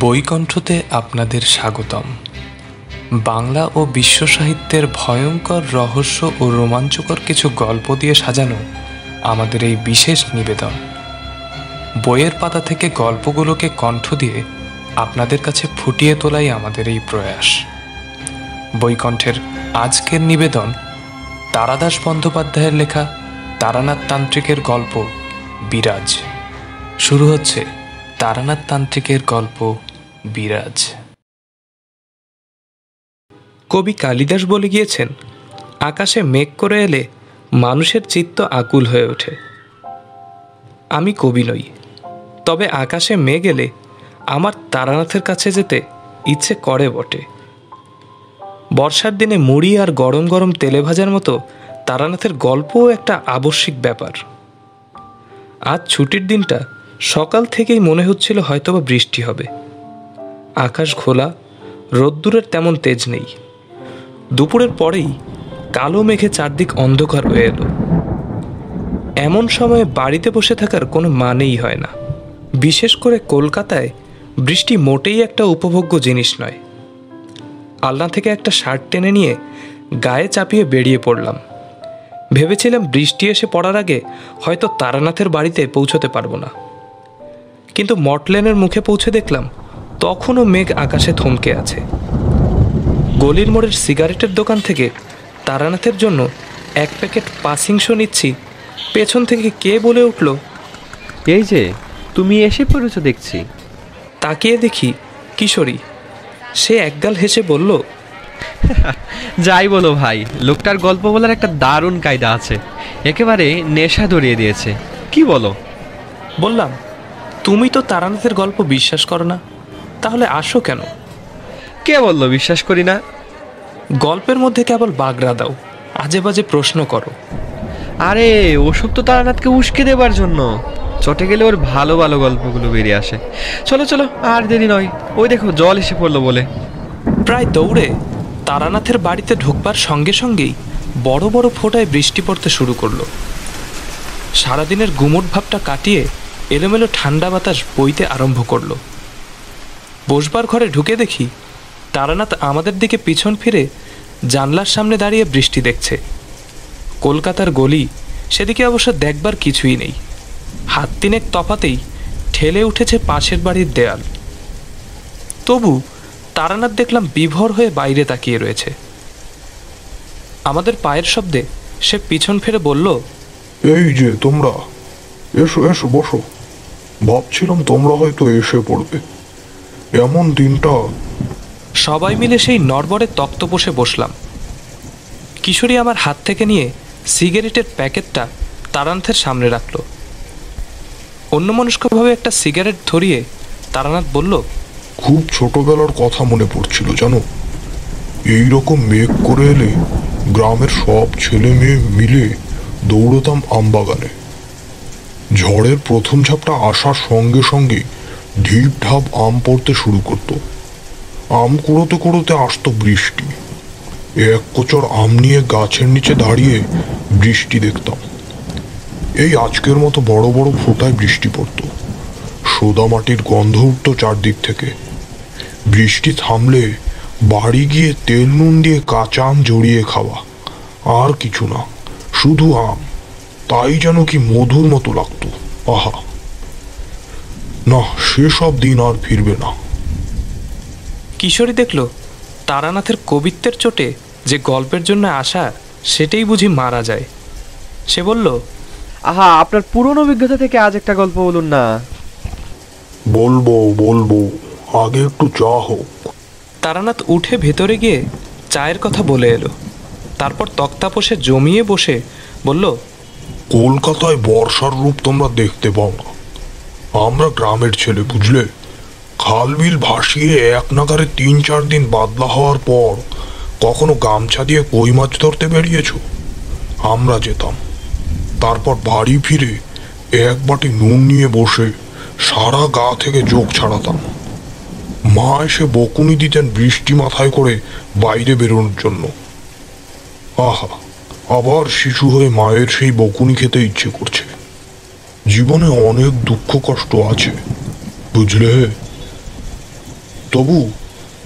বইকণ্ঠতে আপনাদের স্বাগতম। বাংলা ও বিশ্ব সাহিত্যের ভয়ঙ্কর রহস্য ও রোমাঞ্চকর কিছু গল্প দিয়ে সাজানো আমাদের এই বিশেষ নিবেদন। বইয়ের পাতা থেকে গল্পগুলোকে কণ্ঠ দিয়ে আপনাদের কাছে ফুটিয়ে তোলাই আমাদের এই প্রয়াস। বইকণ্ঠের আজকের নিবেদন তারাদাস বন্দ্যোপাধ্যায়ের লেখা তারানাথ তান্ত্রিকের গল্প বিরাজ। শুরু হচ্ছে তারানাথ তান্ত্রিকের গল্প বিরাজ। কবি কালিদাস বলে গিয়েছেন, আকাশে মেঘ করে এলে মানুষের চিত্ত আকুল হয়ে ওঠে। আমি কবি নই, তবে আকাশে মেঘ এলে আমার তারানাথের কাছে যেতে ইচ্ছে করে বটে। বর্ষার দিনে মুড়ি আর গরম গরম তেলে ভাজার মতো তারানাথের গল্পও একটা আবশ্যিক ব্যাপার। আজ ছুটির দিনটা সকাল থেকেই মনে হচ্ছিল হয়তোবা বৃষ্টি হবে। আকাশ খোলা রোদ্দুরের তেমন তেজ নেই। দুপুরের পরেই কালো মেঘে চারদিক অন্ধকার হয়ে এলো। এমন সময়ে বাড়িতে বসে থাকার কোনো মানেই হয় না। বিশেষ করে কলকাতায় বৃষ্টি মোটেই একটা উপভোগ্য জিনিস নয়। আলনা থেকে একটা শার্ট টেনে নিয়ে গায়ে চাপিয়ে বেরিয়ে পড়লাম। ভেবেছিলাম বৃষ্টি এসে পড়ার আগে হয়তো তারানাথের বাড়িতে পৌঁছতে পারব না। কিন্তু মটলেনের মুখে পৌঁছে দেখলাম তখনও মেঘ আকাশে থমকে আছে। গলির মোড়ের সিগারেটের দোকান থেকে তারানাথের জন্য এক প্যাকেট পাসিংশো নিচ্ছি। পেছন থেকে কে বলে উঠল এই যে তুমি এসে পড়েছো দেখছি। তাকিয়ে দেখি কিশোরী। সে একগাল হেসে বলল যাই বলো ভাই লোকটার গল্প বলার একটা দারুণ কায়দা আছে। একেবারে নেশা ধরিয়ে দিয়েছে। কি বলো? বললাম তুমি তো তারানাথের গল্প বিশ্বাস করো না। তাহলে আসো কেন? কে বলল বিশ্বাস করি না? গল্পের মধ্যে কেবল বাগড়া দাও আজে বাজে প্রশ্ন করো। আরে ওসব তো তারানাথকে উস্কে দেবার জন্য। চটে গেলে ওর ভালো ভালো গল্পগুলো বেরিয়ে আসে। চলো চলো আর দেরি নয়। ওই দেখো জল এসে পড়ল বলে। প্রায় দৌড়ে তারানাথের বাড়িতে ঢুকবার সঙ্গে সঙ্গেই বড় বড় ফোঁটায় বৃষ্টি পড়তে শুরু করল। সারাদিনের গুমট ভাবটা কাটিয়ে এলোমেলো ঠান্ডা বাতাস বইতে আরম্ভ করল। বসবার ঘরে ঢুকে দেখি তারানাথ আমাদের দিকে পিছন ফিরে জানলার সামনে দাঁড়িয়ে বৃষ্টি দেখছে। কলকাতার গলি, সেদিকে অবশ্য দেখবার কিছুই নেই। হাত তিনেক তফাতেই ঠেলে উঠেছে পাশের বাড়ির দেয়াল। তবু তারানাথ দেখলাম বিভোর হয়ে বাইরে তাকিয়ে রয়েছে। আমাদের পায়ের শব্দে সে পিছন ফিরে বলল, এই যে তোমরা, এসো এসো, বসো। ভাবছিলাম তোমরা হয়তো এসে পড়বে। এমন দিনটা সবাই মিলে সেই নড়বড়ে তক্ত বসে বসলাম। কিশোরী আমার হাত থেকে নিয়ে সিগারেটের প্যাকেটটা তারানাথের সামনে রাখল। অন্যমনস্কভাবে একটা সিগারেট ধরিয়ে তারানাথ বলল খুব ছোটবেলার কথা মনে পড়ছিল জানো? এই রকম মেঘ করে এলে গ্রামের সব ছেলে মেয়ে মিলে দৌড়তাম আমবাগানে। ঝড়ের প্রথম ঝাপটা আসার সঙ্গে সঙ্গে ঢিপ ঢাপ আম পড়তে শুরু করতো। আম কুড়োতে কুড়োতে আসতো বৃষ্টি। এক কোচর আম নিয়ে গাছের নিচে দাঁড়িয়ে বৃষ্টি দেখতাম। এই আজকের মতো বড় বড় ফোঁটায় বৃষ্টি পড়তো। সোদা মাটির গন্ধ উঠতো চারদিক থেকে। বৃষ্টি থামলে বাড়ি গিয়ে তেল নুন দিয়ে কাঁচা আম জড়িয়ে খাওয়া। আর কিছু না, শুধু আম। তাই যেন কি মধুর মতো লাগতো। আহা। না সেসব দিন আর ফিরবে না। কিশোরী দেখল তারানাথের কবিত্বের চোটে যে গল্পের জন্য আসা সেটাই বুঝি মারা যায়। সে বলল আহা আপনার পুরনো অভিজ্ঞতা থেকে আজ একটা গল্প বলুন না। বলব বলব আগে একটু চা হোক। তারানাথ উঠে ভেতরে গিয়ে চায়ের কথা বলে এলো। তারপর তক্তাপোষে জমিয়ে বসে বলল কলকাতায় বর্ষার রূপ তোমরা দেখতে পাও না। আমরা গ্রামের ছেলে, বুঝলে? খালবিল ভাসিয়ে এক নাগারে তিন চার দিন বাদলা হওয়ার পর কখনো গামছা দিয়ে কই মাছ ধরতে বেরিয়েছ? আমরা যেতাম। তারপর বাড়ি ফিরে এক বাটি নুন নিয়ে বসে সারা গা থেকে যোগ ছাড়াতাম। মা এসে বকুনি দিতেন বৃষ্টি মাথায় করে বাইরে বেরোনোর জন্য। আহা! আবার শিশু হয়ে মায়ের সেই বকুনি খেতে ইচ্ছে করছে। জীবনে অনেক দুঃখ কষ্ট আছে, বুঝলে? তবু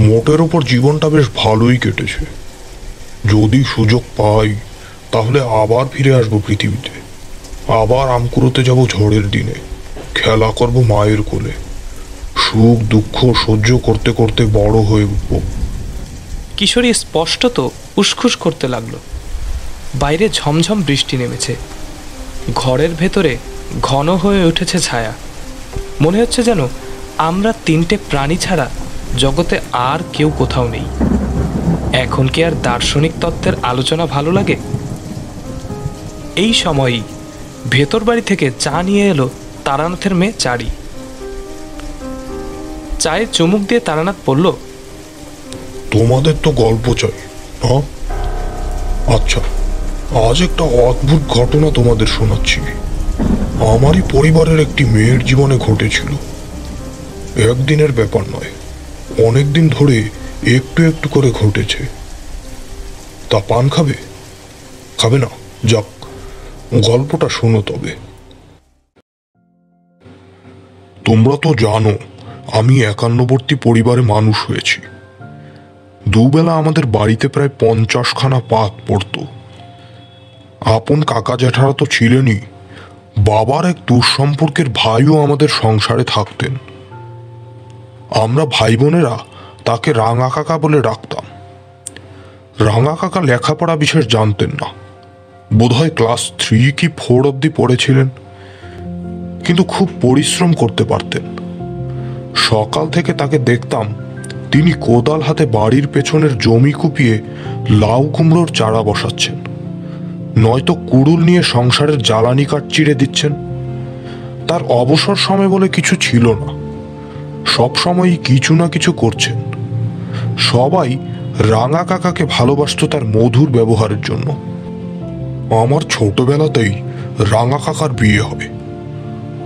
মোটের ওপর জীবনটা বেশ ভালোই কেটেছে। যদি সুযোগ পাই, তাহলে আবার ফিরে আসব পৃথিবীতে। আবার আমকুড়োতে যাব ঝড়ের দিনে। খেলা করব মায়ের কোলে। সুখ দুঃখ সহ্য করতে করতে বড় হয়ে উঠব। কিশোরী স্পষ্টত উসখুস করতে লাগল। বাইরে ঝমঝম বৃষ্টি নেমেছে। ঘরের ভেতরে ঘন হয়ে উঠেছে ছায়া। মনে হচ্ছে যেন আমরা তিনটে প্রাণী ছাড়া জগতে আর কেউ কোথাও নেই। এখন কি আর দার্শনিক তত্ত্বের আলোচনা ভালো লাগে? এই সময়ই ভেতর বাড়ি থেকে চা নিয়ে এলো তারানাথের মেয়ে চারি। চায়ের চুমুক দিয়ে তারানাথ বলল, তোমাদের তো গল্প চাই আচ্ছা। আজ একটা অদ্ভুত ঘটনা তোমাদের শোনাচ্ছি। আমারই পরিবারের একটি মেয়ের জীবনে ঘটেছিল। একদিনের ব্যাপার নয় অনেক দিন ধরে একটু একটু করে ঘটেছে। তা পান খাবে? খাবে না, যাক, গল্পটা শোনো তবে। তোমরা তো জানো, আমি একান্নবর্তী পরিবারে মানুষ হয়েছি। দুবেলা আমাদের বাড়িতে প্রায় পঞ্চাশখানা পাত পড়ত। আপন কাকা জ্যাঠারা তো ছিলেনই। বাবার এক দুঃসম্পর্কের ভাইও আমাদের সংসারে থাকতেন। আমরা ভাই বোনেরা তাকে রাঙা কাকা বলে ডাকতাম। রাঙা কাকা লেখাপড়া বিশেষ জানতেন না। বোধহয় ক্লাস থ্রি কি ফোর অব্দি পড়েছিলেন। কিন্তু খুব পরিশ্রম করতে পারতেন। সকাল থেকে তাকে দেখতাম তিনি কোদাল হাতে বাড়ির পেছনের জমি কুপিয়ে লাউ কুমড়োর চারা বসাচ্ছেন। নয়তো কুড়ুল নিয়ে সংসারের জ্বালানি কাঠ চিড়ে দিচ্ছেন? তার অবসর সময় বলে কিছু ছিল না। সব সময়ই কিছু না কিছু করছেন। সবাই রাঙা কাকাকে ভালোবাসত তার মধুর ব্যবহারের জন্য। আমার ছোটবেলাতেই রাঙা কাকার বিয়ে হবে।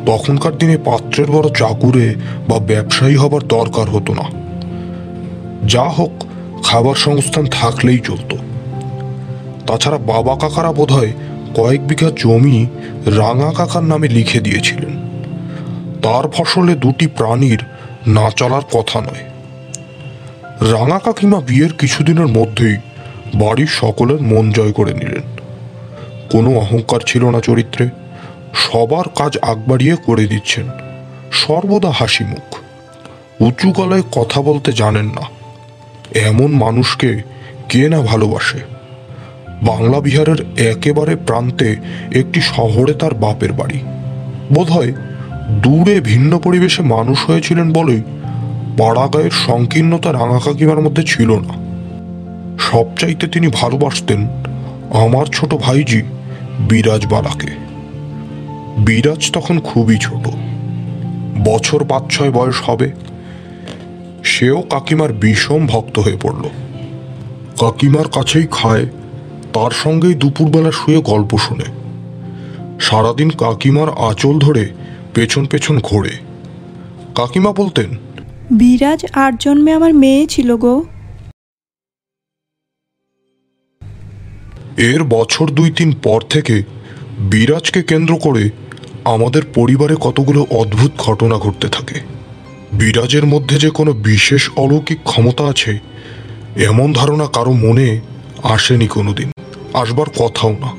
তখনকার দিনে পাত্রের বড় চাকুরে বা ব্যবসায়ী হবার দরকার হতো না। যা হোক, খাবার সংস্থান থাকলেই চলতো। তাছাড়া বাবা কাকারা বোধহয় কয়েক বিঘা জমি রাঙা কাকার নামে লিখে দিয়েছিলেন। তার ফসলে দুটি প্রাণীর না চলার কথা নয়। রাঙা কাকিমা বিয়ের কিছুদিনের মধ্যেই বাড়ির সকলের মন জয় করে নিলেন। কোনো অহংকার ছিল না চরিত্রে। সবার কাজ আগবাড়িয়ে করে দিচ্ছেন। সর্বদা হাসি মুখ। উঁচু গলায় কথা বলতে জানেন না। এমন মানুষকে কে না ভালোবাসে? বাংলা বিহারের একেবারে প্রান্তে একটি শহরে তার বাপের বাড়ি। বোধহয় দূরে ভিন্ন পরিবেশে মানুষ হয়েছিলেন বলেই পাড়াগায়ের সংকীর্ণতা রাঙা কাকিমার মধ্যে ছিল না। সবচাইতে তিনি ভালোবাসতেন আমার ছোট ভাইজি বিরাজ বালাকে। বিরাজ তখন খুবই ছোট। বছর পাঁচ ছয় বয়স হবে। সেও কাকিমার বিষম ভক্ত হয়ে পড়ল। কাকিমার কাছেই খায় তার সঙ্গেই দুপুরবেলা শুয়ে গল্প শুনে। সারাদিন কাকিমার আঁচল ধরে পেছন পেছন ঘোরে। কাকিমা বলতেন বিরাজ আট জন্মে আমার মেয়ে ছিল গো। এর বছর দুই তিন পর থেকে বিরাজকে কেন্দ্র করে আমাদের পরিবারে কতগুলো অদ্ভুত ঘটনা ঘটতে থাকে। বিরাজের মধ্যে যে কোনো বিশেষ অলৌকিক ক্ষমতা আছে এমন ধারণা কারও মনে আসেনি কোনোদিন। আসবার কথাও না।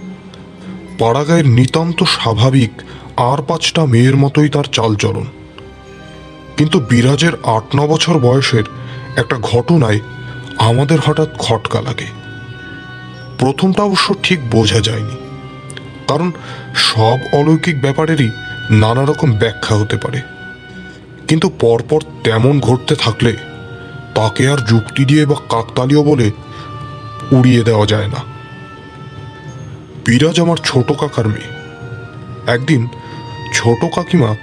পাড়াগায়ের নিতান্ত স্বাভাবিক আর পাঁচটা মেয়ের মতোই তার চালচলন। কিন্তু বিরাজের আট ন বছর বয়সের একটা ঘটনায় আমাদের হঠাৎ খটকা লাগে। প্রথমটা অবশ্য ঠিক বোঝা যায়নি। কারণ সব অলৌকিক ব্যাপারেরই নানা রকম ব্যাখ্যা হতে পারে। কিন্তু পরপর তেমন ঘটতে থাকলে তাকে আর যুক্তি দিয়ে বা কাকতালীয় বলে উড়িয়ে দেওয়া যায় না। বিরাজ আমার ছোট কাকার মেয়ে। একদিন ছোট কাকিমা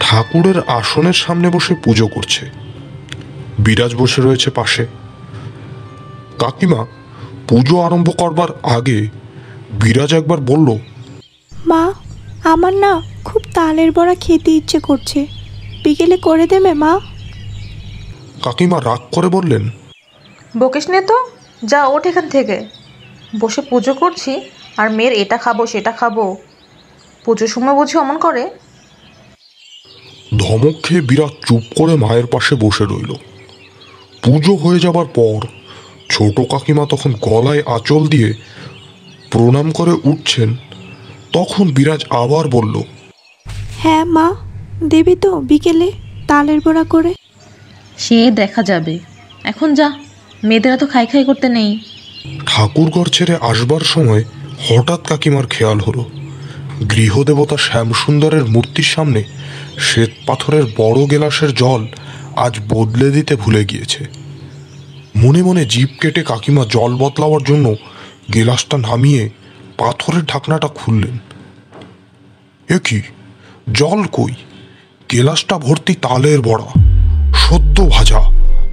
ঠাকুরের আসনের সামনে বসে পুজো করছে। বিরাজ বসে রয়েছে পাশে। কাকিমা পুজো আরম্ভ করবার আগে বিরাজ একবার বলল মা আমার না খুব তালের বড়া খেতে ইচ্ছে করছে। বিকেলে করে দেবে মা? কাকিমা রাগ করে বললেন বকিস নে তো। যা ওঠ এখান থেকে। বসে পুজো করছি আর মেয়ের এটা খাব সেটা খাব। পুজোর সময় বুঝি অমন করে? ধমক খেয়ে বিরাট চুপ করে মায়ের পাশে বসে রইল। পুজো হয়ে যাবার পর ছোট কাকিমা তখন গলায় আঁচল দিয়ে প্রণাম করে উঠছেন। তখন বিরাজ আবার বলল হ্যাঁ মা দেবে তো বিকেলে তালের বড়া করে। সে দেখা যাবে। এখন যা। মেয়েদেরা তো খাই খাই করতে নেই। ঠাকুরঘর ছেড়ে আসবার সময় হঠাৎ কাকিমার খেয়াল হলো। গৃহদেবতা শ্যামসুন্দরের মূর্তির সামনে শ্বেত পাথরের বড় গেলাসের জল আজ বদলে দিতে ভুলে গিয়েছে। মনে মনে জিভ কেটে কাকিমা জল বদলাবার জন্য গেলাসটা নামিয়ে পাথরের ঢাকনাটা খুললেন। এ কি? জল কই? গেলাসটা ভর্তি তালের বড়া, সদ্য ভাজা,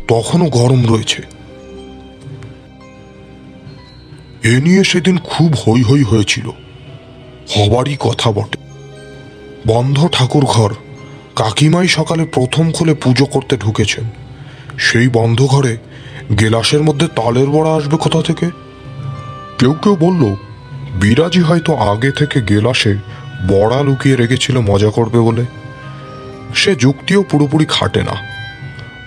তখনও গরম রয়েছে। এ নিয়ে সেদিন খুব হৈ হৈ হয়েছিল। হবারই কথা বটে। বন্ধ ঠাকুর ঘর কাকিমাই সকালে প্রথম খুলে পুজো করতে ঢুকেছেন। সেই বন্ধ ঘরে গেলাসের মধ্যে তালের বড়া আসবে কোথা থেকে? কেউ কেউ বলল, বিরাজি হয়তো আগে থেকে গেলাসে বড়া লুকিয়ে রেখেছিল মজা করবে বলে। সে যুক্তিও পুরোপুরি খাটে না।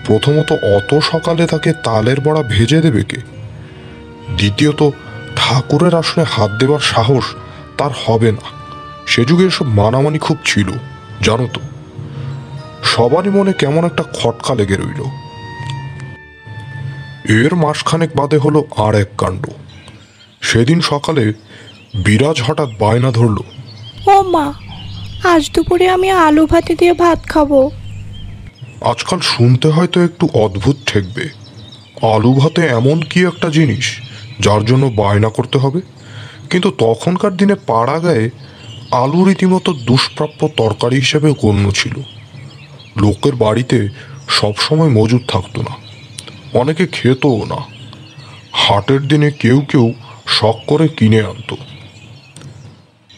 প্রথমত অত সকালে তাকে তালের বড়া ভেজে দেবে কে? দ্বিতীয়ত ঠাকুরের আসনে হাত দেবার সাহস তার হবে না। সে যুগে এসব মানামানি খুব ছিল জানো তো। সবারই মনে কেমন একটা খটকা লেগে রইল। এর মাসখানেক বাদে হলো আর এক কাণ্ড। সেদিন সকালে বিরাজ হঠাৎ বায়না ধরল ও মা আজ দুপুরে আমি আলু ভাতে দিয়ে ভাত খাব। আজকাল শুনতে হয়তো একটু অদ্ভুত ঠেকবে। আলু ভাতে এমন কি একটা জিনিস যার জন্য বায়না করতে হবে। কিন্তু তখনকার দিনে পাড়া গায়ে আলু রীতিমতো দুষ্প্রাপ্য তরকারি হিসেবে গণ্য ছিল। লোকের বাড়িতে সবসময় মজুদ থাকতো না। অনেকে খেতও না। হাটের দিনে কেউ কেউ শখ করে কিনে আনতো।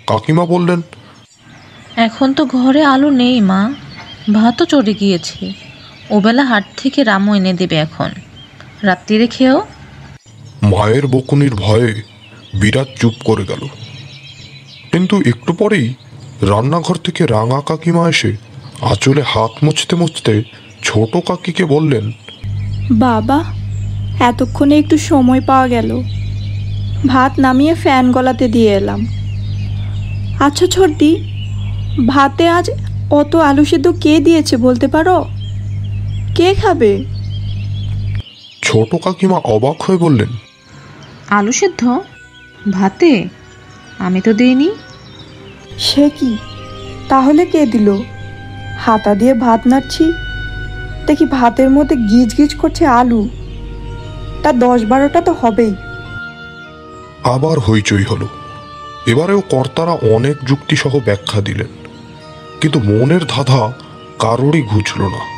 কাকিমা বললেন, এখন তো ঘরে আলু নেই মা। ভাতও চড়ে গিয়েছে। ওবেলা হাট থেকে রামও এনে দেবে এখন। রাত্রিরে খেয়েও মায়ের বকুনির ভয়ে বিরাট চুপ করে গেল। কিন্তু একটু পরেই রান্নাঘর থেকে রাঙা কাকিমা এসে আঁচলে হাত মুছতে মুছতে ছোট কাকিকে বললেন বাবা এতক্ষণে একটু সময় পাওয়া গেল। ভাত নামিয়ে ফ্যান গলাতে দিয়ে এলাম। আচ্ছা ছর্দি ভাতে আজ অত আলু সেদ্ধ কে দিয়েছে বলতে পারো? কে খাবে? ছোট কাকিমা অবাক হয়ে বললেন আলু সেদ্ধ? ভাতে? আমি তো দিইনি। সে কি? তাহলে কে দিল? হাতা দিয়ে ভাত নাড়ছি। দেখি ভাতের মধ্যে গিজ গিজ করছে আলু। তা দশ বারোটা তো হবেই। আবার হইচই হলো। এবারেও কর্তারা অনেক যুক্তিসহ ব্যাখ্যা দিলেন। কিন্তু মনের ধাঁধা কারোরই ঘুচল না।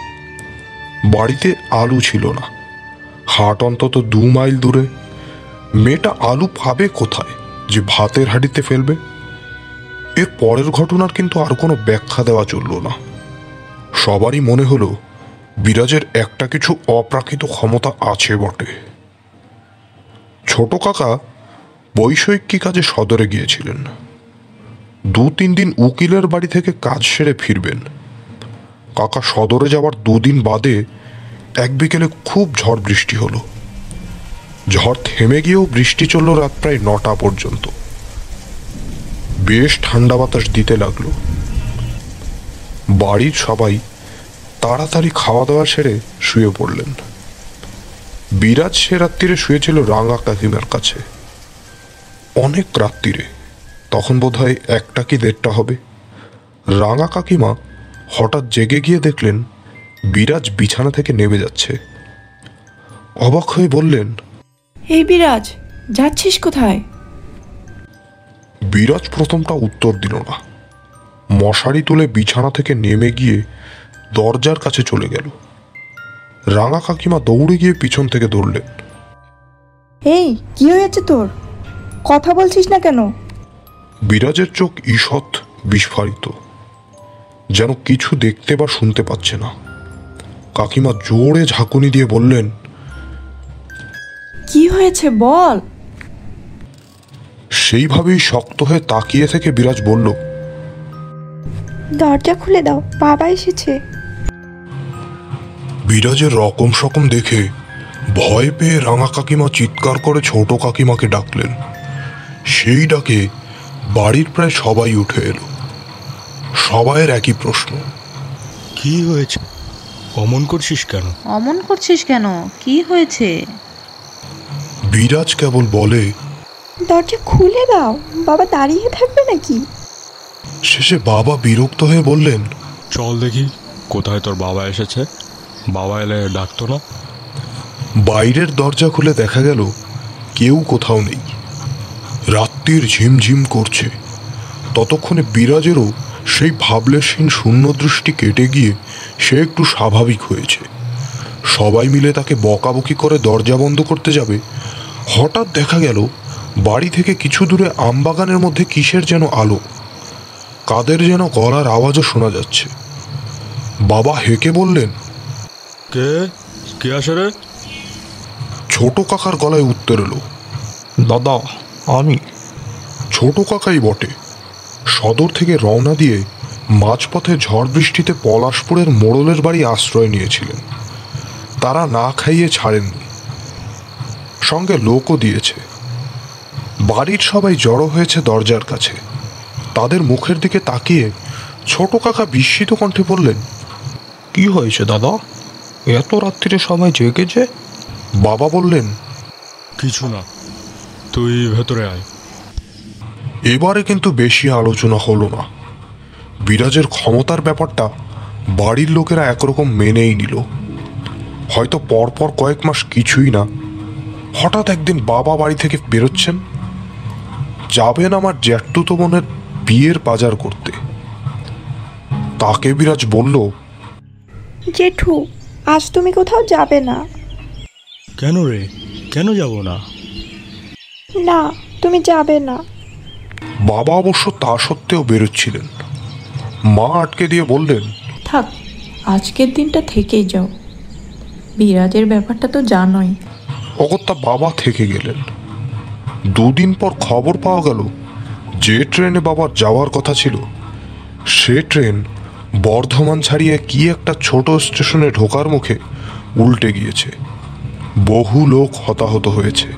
বাড়িতে আলু ছিল না। হাট অন্তত দু মাইল দূরে মেয়েটা আলু পাবে কোথায়? যে ভাতের হাঁড়িতে ফেলবে? এর পরের ঘটনার কিন্তু আর কোনো ব্যাখ্যা দেওয়া চলল না। সবারই মনে হলো, বিরাজের একটা কিছু অপ্রাকৃত ক্ষমতা আছে বটে। ছোট কাকা বৈষয়িক কাজে সদরে গিয়েছিলেন। দু তিন দিন উকিলের বাড়ি থেকে কাজ সেরে ফিরবেন। কাকা সদরে যাওয়ার দুদিন বাদে এক বিকেলে খুব ঝড় বৃষ্টি হলো। ঝড় থেমে গিয়েও বৃষ্টি চলল রাত প্রায় নটা পর্যন্ত। বেশ ঠান্ডা বাতাস দিতে লাগল। বাড়ির সবাই তাড়াতাড়ি খাওয়া দাওয়া সেরে শুয়ে পড়লেন। বিরাজ সে রাত্রিরে শুয়েছিল রাঙা কাকিমার কাছে। অনেক রাত্রিরে তখন বোধ হয় একটা কি দেড়টা হবে। রাঙা কাকিমা হঠাৎ জেগে গিয়ে দেখলেন বিরাজ বিছানা থেকে নেমে যাচ্ছে। অবাক হয়ে বললেন এই বিরাজ যাচ্ছিস কোথায়? বিরাজ প্রথমটা উত্তর দিল না। মশারি তুলে বিছানা থেকে নেমে গিয়ে দরজার কাছে চলে গেল। রাঙা কাকিমা দৌড়ে গিয়ে পিছন থেকে ধরলেন। এই কি হয়েছে তোর? কথা বলছিস না কেন? বিরাজের চোখ ঈষৎ বিস্ফারিত। যেন কিছু দেখতে বা শুনতে পাচ্ছে না। কাকিমা জোরে ঝাঁকুনি দিয়ে বললেন কি হয়েছে বল? সেইভাবেই শক্ত হয়ে তাকিয়ে থেকে বিরাজ বলল দরজা খুলে দাও বাবা এসেছে। বিরাজের রকম সকম দেখে ভয় পেয়ে রাঙা কাকিমা চিৎকার করে ছোট কাকিমাকে ডাকলেন। সেই ডাকে বাড়ির প্রায় সবাই উঠে এলো। সবাইয়ের একই প্রশ্ন কি হয়েছে? অমন করছিস কেন? অমন করছিস কেন? কি হয়েছে? বিরাজ কেবল বলে দরজা খুলে দাও বাবা দাঁড়িয়ে থাকবে নাকি? শেষে বাবা বিরক্ত হয়ে বললেন চল দেখি কোথায় তোর বাবা এসেছে? বাবা এলে ডাকতো না? বাইরের দরজা খুলে দেখা গেল কেউ কোথাও নেই। রাত্রির ঝিমঝিম করছে। ততক্ষণে বিরাজেরও সেই ভাবলেশহীন শূন্য দৃষ্টি কেটে গিয়ে সে একটু স্বাভাবিক হয়েছে। সবাই মিলে তাকে বকাবকি করে দরজা বন্ধ করতে যাবে হঠাৎ দেখা গেল বাড়ি থেকে কিছু দূরে আমবাগানের মধ্যে কিসের যেন আলো। কাদের যেন গলার আওয়াজও শোনা যাচ্ছে। বাবা হেঁকে বললেন কে? কে আসে রে? ছোট কাকার গলায় উত্তর এলো দাদা আমি। ছোট কাকাই বটে। সদর থেকে রওনা দিয়ে মাঝপথে ঝড় বৃষ্টিতে পলাশপুরের মোড়লের বাড়ি আশ্রয় নিয়েছিলেন। তারা না খাইয়ে ছাড়েননি। সঙ্গে লোকও দিয়েছে। বাড়ির সবাই জড়ো হয়েছে দরজার কাছে। তাদের মুখের দিকে তাকিয়ে ছোট কাকা বিস্মিত কণ্ঠে বললেন কি হয়েছে দাদা? এত রাত্রিরে সবাই জেগেছে বাবা বললেন কিছু না তুই ভেতরে আয়। এবারে কিন্তু বেশি আলোচনা হলো না। বিরাজের ক্ষমতার ব্যাপারটা বাড়ির লোকেরা একরকম মেনেই নিল। হয়তো পরপর কয়েক মাস কিছুই না হঠাৎ একদিন বাবা বাড়ি থেকে বেরোচ্ছেন। যাবেন আমার জ্যাঠতুতো বোনের বিয়ের বাজার করতে। তাকে বিরাজ বলল জেঠু আজ তুমি কোথাও যাবে না। কেন রে? কেন যাব না? না তুমি যাবে না। বাবা অবশ্য তা সত্ত্বেও বেরোচ্ছিলেন। মা আটকে দিয়ে বললেন থাক আজকের দিনটা থেকেই যাও। বিরাজের ব্যাপারটা তো জানোই। অগত্যা বাবা থেকে গেলেন। দুদিন পর খবর পাওয়া গেল যে ট্রেনে বাবার যাওয়ার কথা ছিল সে ট্রেন বর্ধমান ছাড়িয়ে কি একটা ছোট স্টেশনে ঢোকার মুখে উল্টে গিয়েছে। বহু লোক হতাহত হয়েছে।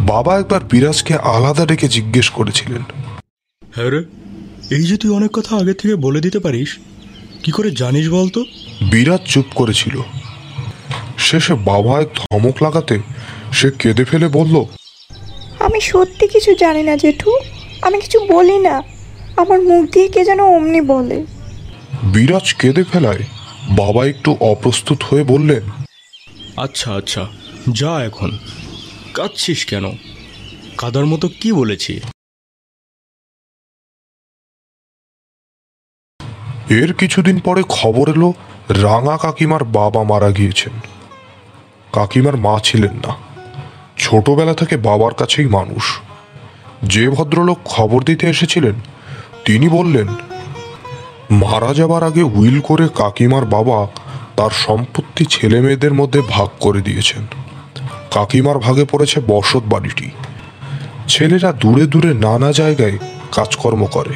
বাবা একবার বিরাজকে আলাদা ডেকে জিজ্ঞেস করেছিলেন হ্যাঁ রে এই যে তুই অনেক কথা আগে থেকে বলে দিতে পারিস কি করে জানিস বলতো? বিরাজ চুপ করেছিল। শেষে বাবা এক ধমক লাগাতে সে কেঁদে ফেলে বলল আমি সত্যি কিছু জানি না জেঠু। আমি কিছু বলি না। আমার মুখ দিয়ে কে যেন অমনি বলে। বিরাজ কেঁদে ফেলায় বাবা একটু অপ্রস্তুত হয়ে বললেন আচ্ছা আচ্ছা যা এখন। কাঁদছিস কেন? কাদার মতো কি বলেছি? এর কিছুদিন পরে খবর এলো রাঙা কাকিমার বাবা মারা গিয়েছেন। কাকিমার মা ছিলেন না। ছোটবেলা থেকে বাবার কাছেই মানুষ। যে ভদ্রলোক খবর দিতে এসেছিলেন, তিনি বললেন, মারা যাবার আগে উইল করে কাকিমার বাবা তার সম্পত্তি ছেলে মেয়েদের মধ্যে ভাগ করে দিয়েছেন। কাকিমার ভাগে পড়েছে বসত বাড়িটি। ছেলেরা দূরে দূরে নানা জায়গায় কাজকর্ম করে।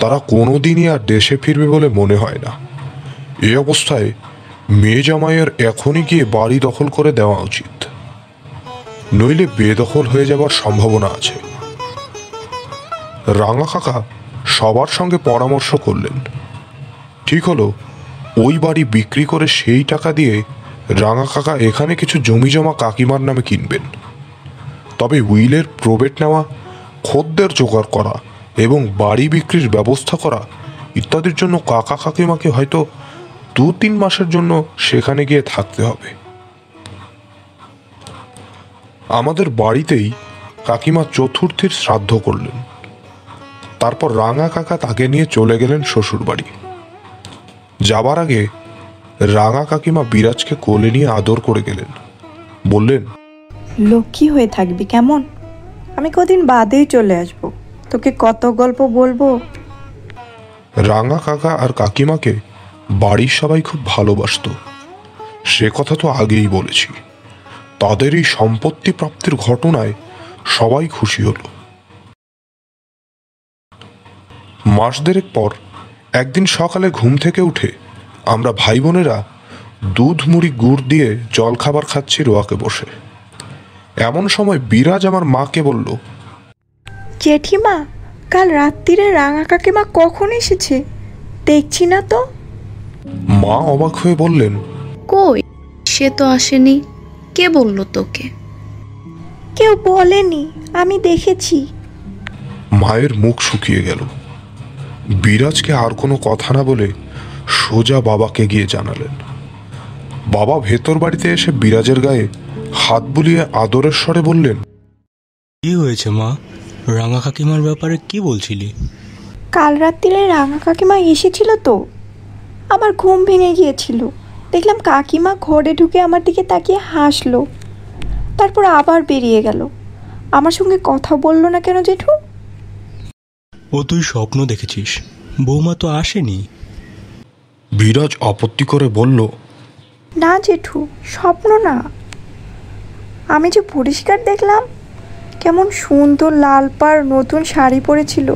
তারা কোনোদিনই আর দেশে ফিরবে বলে মনে হয় না। এই অবস্থায় মেয়ে জামাইয়ের এখনই গিয়ে বাড়ি দখল করে দেওয়া উচিত। নইলে বেদখল হয়ে যাবার সম্ভাবনা আছে। রাঙা কাকা সবার সঙ্গে পরামর্শ করলেন। ঠিক হলো, ওই বাড়ি বিক্রি করে সেই টাকা দিয়ে রাঙা কাকা এখানে কিছু জমি জমা কাকিমার নামে কিনবেন। তবে উইলের প্রবেট নেওয়া, খদ্দের জোগাড় করা এবং বাড়ি বিক্রির ব্যবস্থা করা ইত্যাদির জন্য কাকা কাকিমাকে হয়তো দু তিন মাসের জন্য সেখানে গিয়ে থাকতে হবে। আমাদের বাড়িতেই কাকিমা চতুর্থীর শ্রাদ্ধ করলেন। তারপর রাঙা কাকা তাকে নিয়ে চলে গেলেন শ্বশুর বাড়ি যাবার আগে রাঙা কাকিমা বিরাজকে কোলে নিয়ে আদর করে গেলেন। বললেন লক্ষ্মী হয়ে থাকবি কেমন? আমি কদিন বাদেই চলে আসব। তোকে কত গল্প বলব? রাঙা কাকা আর কাকিমাকে বাড়ির সবাই খুব ভালোবাসতো। সে কথা তো আগেই বলেছি। তাদের এই সম্পত্তি প্রাপ্তির ঘটনায় সবাই খুশি হলো। মাস দেড়েক পর একদিন সকালে ঘুম থেকে উঠে আমরা ভাই বোনেরা দুধ, মুড়ি, গুড় দিয়ে জলখাবার খাচ্ছি রোয়াকে বসে। এমন সময় বিরাজ আমার মাকে বলল, জেঠিমা, কাল রাত্রিরে রাঙা কাকিমা কখন এসেছে? দেখছি না তো? মা অবাক হয়ে বললেন কই? সে তো আসেনি। কে বলল তোকে? কেউ বলেনি আমি দেখেছি। মায়ের মুখ শুকিয়ে গেল। বিরাজকে আর কোনো কথা না বলে সোজা বাবাকে গিয়ে জানালেন। বাবা ভেতর বাড়িতে এসে বিরাজের গায়ে হাত বুলিয়ে আদরের স্বরে বললেন কি হয়েছে মা? রাঙা কাকিমার ব্যাপারে কি বলছিলি? কাল রাত্রিরে রাঙা কাকিমা এসেছিল তো। আমার ঘুম ভেঙে গিয়েছিল। দেখলাম কাকিমা ঘরে ঢুকে আমার দিকে তাকিয়ে হাসলো। তারপর আবার বেরিয়ে গেল। আমার সঙ্গে কথা বলল না কেন জেঠু? ও তুই স্বপ্ন দেখেছিস। বৌমা তো আসেনি। বিরাজ আপত্তি করে বলল না জেঠু স্বপ্ন না। আমি যে পরিষ্কার দেখলাম কেমন সুন্দর লাল পাড় নতুন শাড়ি পরেছিল।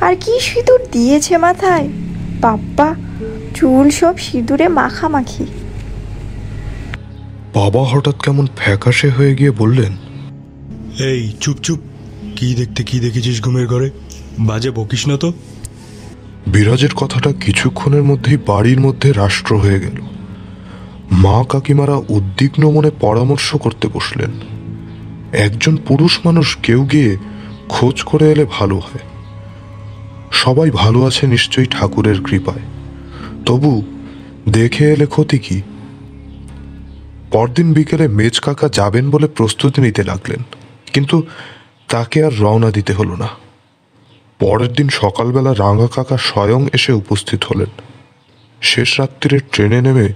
আর কি সিঁদুর দিয়েছে মাথায়। বাপ্পা চুল সব সিঁদুরে মাখামাখি। বাবা হঠাৎ কেমন ফ্যাকাশে হয়ে গিয়ে বললেন এই চুপ চুপ। কি দেখতে কি দেখেছিস ঘুমের ঘরে? বাজে বকিস না তো? বিরাজের কথাটা কিছুক্ষণের মধ্যেই বাড়ির মধ্যে রাষ্ট্র হয়ে গেল। মা কাকিমারা উদ্বিগ্ন মনে পরামর্শ করতে বসলেন। একজন পুরুষ মানুষ কেউ গিয়ে খোঁজ করে এলে ভালো হয়। সবাই ভালো আছে নিশ্চয়ই ঠাকুরের কৃপায়। তবু দেখে এলে ক্ষতি কি? পরদিন বিকেলে মেজ কাকা যাবেন বলে প্রস্তুতি নিতে লাগলেন, কিন্তু তাকে আর রওনা দিতে হলো না। পরের দিন সকালবেলা রাঙা কাকা স্বয়ং এসে উপস্থিত হলেন। শেষ রাত্রিরে ট্রেনে নেমে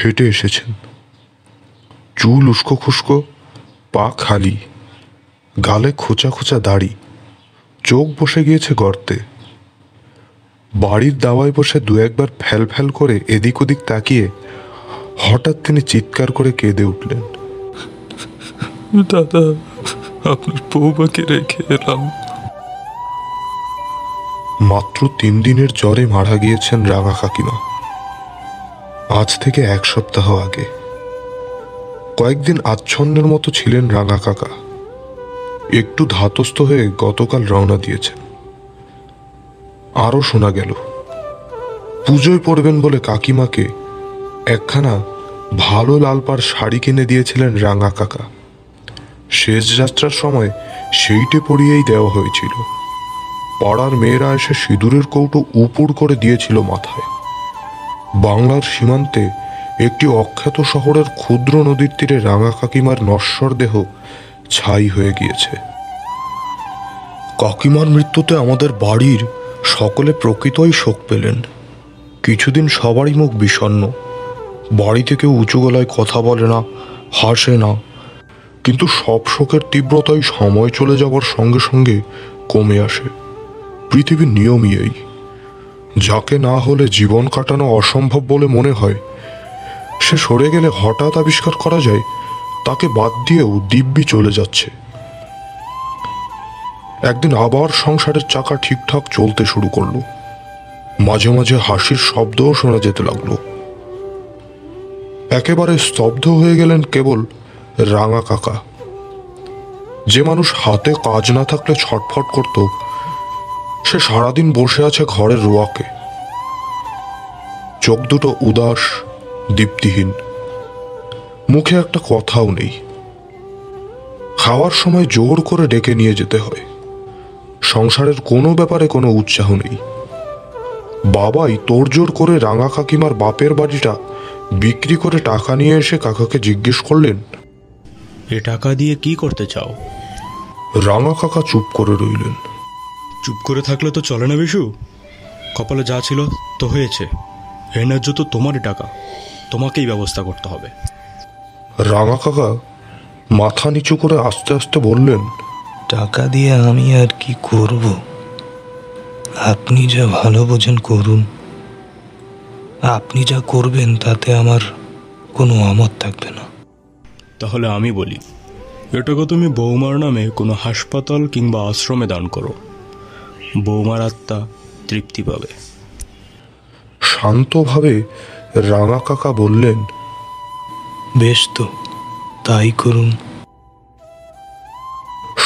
হেঁটে এসেছেন। চুল উস্কো খুস্কো, পা খালি, গালে খোঁচা খোঁচা দাড়ি, চোখ বসে গিয়েছে গর্তে। বাড়ির দাওয়ায় বসে দু একবার ফ্যাল ফ্যাল করে এদিক ওদিক তাকিয়ে হঠাৎ তিনি চিৎকার করে কেঁদে উঠলেন। দাদা আপনার বৌমাকে রেখে এলাম। মাত্র তিন দিনের জ্বরে মারা গিয়েছেন রাঙা কাকিমা। আজ থেকে এক সপ্তাহ আগে। কয়েকদিন আচ্ছন্নের মতো ছিলেন রাঙা কাকা। একটু ধাতস্থ হয়ে গতকাল রওনা দিয়েছেন। আরও শোনা গেল। পুজোয় পড়বেন বলে কাকিমাকে একখানা ভালো লালপাড় শাড়ি কিনে দিয়েছিলেন রাঙা কাকা। শেষ যাত্রার সময় সেইটে পরিয়েই দেওয়া হয়েছিল। পাড়ার মেয়েরা এসে সিঁদুরের কৌটো উপুড় করে দিয়েছিল মাথায়। বাংলার সীমান্তে একটি অখ্যাত শহরের ক্ষুদ্র নদীর তীরে রাঙা কাকিমার নশ্বর দেহ ছাই হয়ে গিয়েছে। কাকিমার মৃত্যুতে আমাদের বাড়ির সকলে প্রকৃতই শোক পেলেন। কিছুদিন সবারই মুখ বিষণ্ণ বাড়িতে কেউ উঁচু গলায় কথা বলে না, হাসে না। কিন্তু সব শোকের তীব্রতাই সময় চলে যাওয়ার সঙ্গে সঙ্গে কমে আসে। পৃথিবীর নিয়মই এই। যাকে না হলে জীবন কাটানো অসম্ভব বলে মনে হয়। সে সরে গেলে হঠাৎ আবিষ্কার করা যায়, তাকে বাদ দিয়েও দিব্যি চলে যাচ্ছে। একদিন আবার সংসারের চাকা ঠিকঠাক চলতে শুরু করল। মাঝে মাঝে হাসির শব্দও শোনা যেতে লাগল। একেবারে স্তব্ধ হয়ে গেলেন কেবল রাঙা কাকা। যে মানুষ হাতে কাজ না থাকলে ছটফট করত, সে সারাদিন বসে আছে ঘরের রোয়াকে। চোখ দুটো উদাস, দীপ্তিহীন। মুখে একটা কথাও নেই। খাওয়ার সময় জোর করে ডেকে নিয়ে যেতে হয়। সংসারের কোনো ব্যাপারে কোনো উৎসাহ নেই। বাবাই তোড়জোড় করে রাঙা কাকিমার বাপের বাড়িটা বিক্রি করে টাকা নিয়ে এসে কাকাকে জিজ্ঞেস করলেন এ টাকা দিয়ে কি করতে চাও? রাঙা কাকা চুপ করে রইলেন। চুপ করে থাকলে তো চলে না বিশু। কপালে যা ছিল তো হয়েছে। এর ন্যায্য তো তোমারই টাকা। তোমাকেই ব্যবস্থা করতে হবে। রাঙা কাকা মাথা নিচু করে আস্তে আস্তে বললেন টাকা দিয়ে আমি আর কি করব? আপনি যা ভালো বোঝেন করুন। আপনি যা করবেন তাতে আমার কোনো অমত থাকবে না। তাহলে আমি বলি এটাকে তুমি বৌমার নামে কোনো হাসপাতাল কিংবা আশ্রমে দান করো। বৌমার আত্মা তৃপ্তি পাবে। শান্তভাবে রাঙা কাকা বললেন বেশ তো তাই করুন।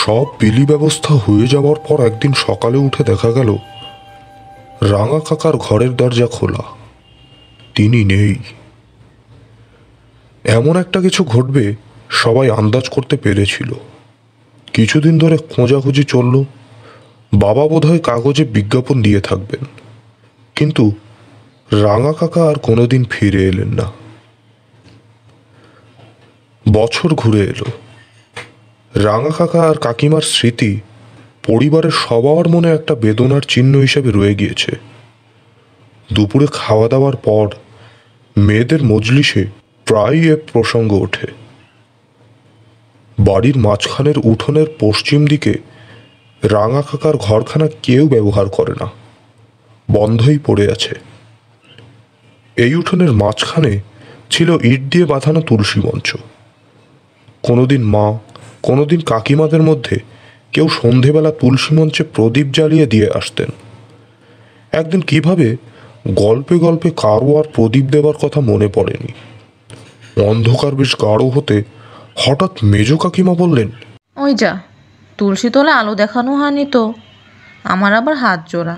সব বিলি ব্যবস্থা হয়ে যাওয়ার পর একদিন সকালে উঠে দেখা গেল, রাঙা কাকার ঘরের দরজা খোলা। তিনি নেই। এমন একটা কিছু ঘটবে, সবাই আন্দাজ করতে পেরেছিল। কিছুদিন ধরে খোঁজাখুঁজি চলল। বাবা বোধহয় কাগজে বিজ্ঞাপন দিয়ে থাকবেন। কিন্তু রাঙা কাকা আর কোনোদিন ফিরে এলেন না। বছর ঘুরে এলো। রাঙা কাকা আর কাকিমার স্মৃতি পরিবারের সবার মনে একটা বেদনার চিহ্ন হিসেবে রয়ে গিয়েছে। দুপুরে খাওয়া দাওয়ার পর মেয়েদের মজলিসে প্রায়ই এ প্রসঙ্গ ওঠে। বাড়ির মাঝখানের উঠোনের পশ্চিম দিকে রাঙা কাকার ঘরখানা কেউ ব্যবহার করে না। বন্ধই পড়ে আছে। এই উঠোনের মাঝখানে ছিল ইট দিয়ে বাঁধানো তুলসী মঞ্চ। কোনোদিন মা কোনোদিন কাকিমাদের মধ্যে কেউ সন্ধেবেলা তুলসী মঞ্চে প্রদীপ জ্বালিয়ে দিয়ে আসতেন। একদিন কীভাবে গল্পে গল্পে কারও আর প্রদীপ দেবার কথা মনে পড়েনি। অন্ধকার বেশ গাঢ় হতে হঠাৎ মেজ কাকিমা বললেন ওই যা তুলসী তলে আলো দেখানো হয়নি তো। আমার আবার হাত জোড়া।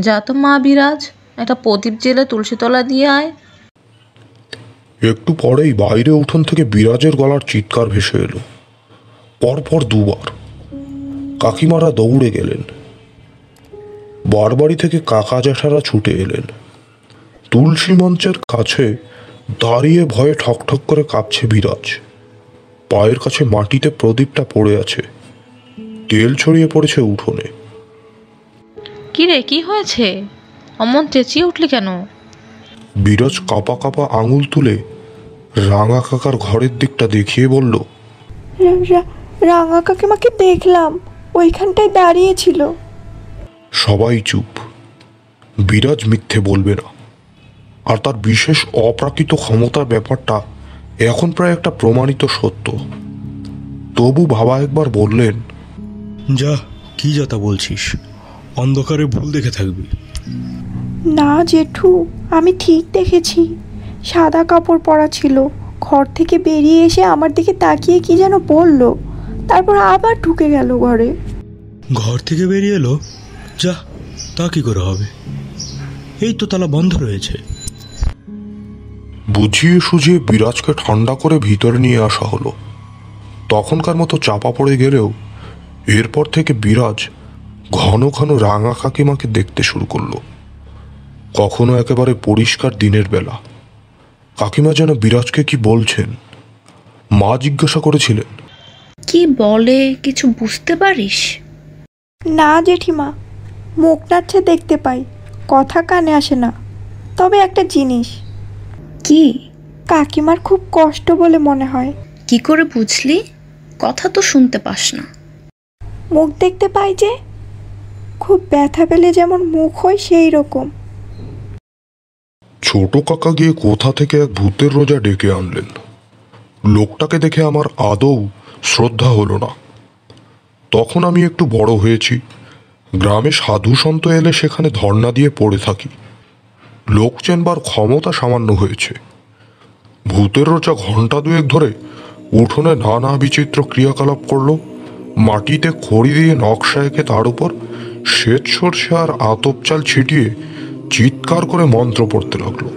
যা তো মা বিরাজ একটা প্রদীপ জেলে তুলসী তলা দিয়ে আয়। একটু পরেই বাইরে উঠোন থেকে বিরাজের গলার চিৎকার ভেসে এলো। পরপর দুবার। কাকিমারা দৌড়ে গেলেন। বারবাড়ি থেকে কাকা জ্যাঠারা ছুটে এলেন। তুলসী মঞ্চের কাছে দাঁড়িয়ে ভয়ে ঠকঠক করে কাঁপছে বিরাজ। পায়ের কাছে মাটিতে প্রদীপটা পড়ে আছে। তেল ছড়িয়ে পড়েছে উঠোনে। কি রে কি হয়েছে? অমন চেঁচিয়ে উঠলি কেন? বিরাজ কাপা কাপা আঙুল তুলে রাঙা কাকার ঘরের দিকটা দেখিয়ে বলল রাঙা কাকিমাকে দেখলাম ওইখানটায় দাঁড়িয়েছিল সবাই চুপ। বিরাজ মিথ্যে বলবে না। আর তার বিশেষ অপ্রাকৃত ক্ষমতার ব্যাপারটা এখন প্রায় একটা প্রমাণিত সত্য। তবু বাবা একবার বললেন যা কি যা তা বলছিস? অন্ধকারে ভুল দেখে থাকবি। না জেঠু আমি ঠিক দেখেছি। সাদা কাপড় পরা ছিল। ঘর থেকে বেরিয়ে এসে আমার দিকে তাকিয়ে কি যেন বলল? তারপর আবার ঢুকে গেল ঘরে। ঘর থেকে বেরিয়ে এলো। যা তা কি করে হবে? এই তো তালা বন্ধ রয়েছে। বুঝিয়ে সুঝিয়ে বিরাজকে ঠান্ডা করে ভিতরে নিয়ে আসা হলো। তখনকার মতো চাপা পড়ে গেলেও এরপর থেকে বিরাজ ঘন ঘন রাঙা কাকিমাকে দেখতে শুরু করল। কখনো একেবারে পরিষ্কার দিনের বেলা। কাকিমা যেন বিরাজকে কি বলছেন মা জিজ্ঞাসা করেছিলেন কি বলে কিছু বুঝতে পারিস? না জেঠিমা মুখ নাচ্ছে দেখতে পাই কথা কানে আসে না। তবে একটা জিনিস। কি? কাকিমার খুব কষ্ট বলে মনে হয়। কি করে বুঝলি? কথা তো শুনতে পাস না। মুখ দেখতে পাই যে খুব ব্যথা পেলে যেমন মুখ হয় সেই রকম। ছোট কাকা গিয়ে কোথা থেকে এক ভূতের রোজা ডেকে আনলেন? লোকটাকে দেখে আমার আদৌ শ্রদ্ধা হলো না। তখন আমি একটু বড় হয়েছি। গ্রামে সাধু সন্ত এলে সেখানে ধর্ণা দিয়ে পড়ে থাকি। লোক চেনবার ক্ষমতা সামান্য হয়েছে। ভূতের রোজা ঘণ্টা দুয়েক ধরে উঠোনে নানা বিচিত্র ক্রিয়াকলাপ করল। মাটিতে খড়ি দিয়ে নকশা এঁকে তার উপর শ্বেত সর্ষে আর আতপ চাল ছিটিয়ে চিৎকার করে মন্ত্র পড়তে লাগল।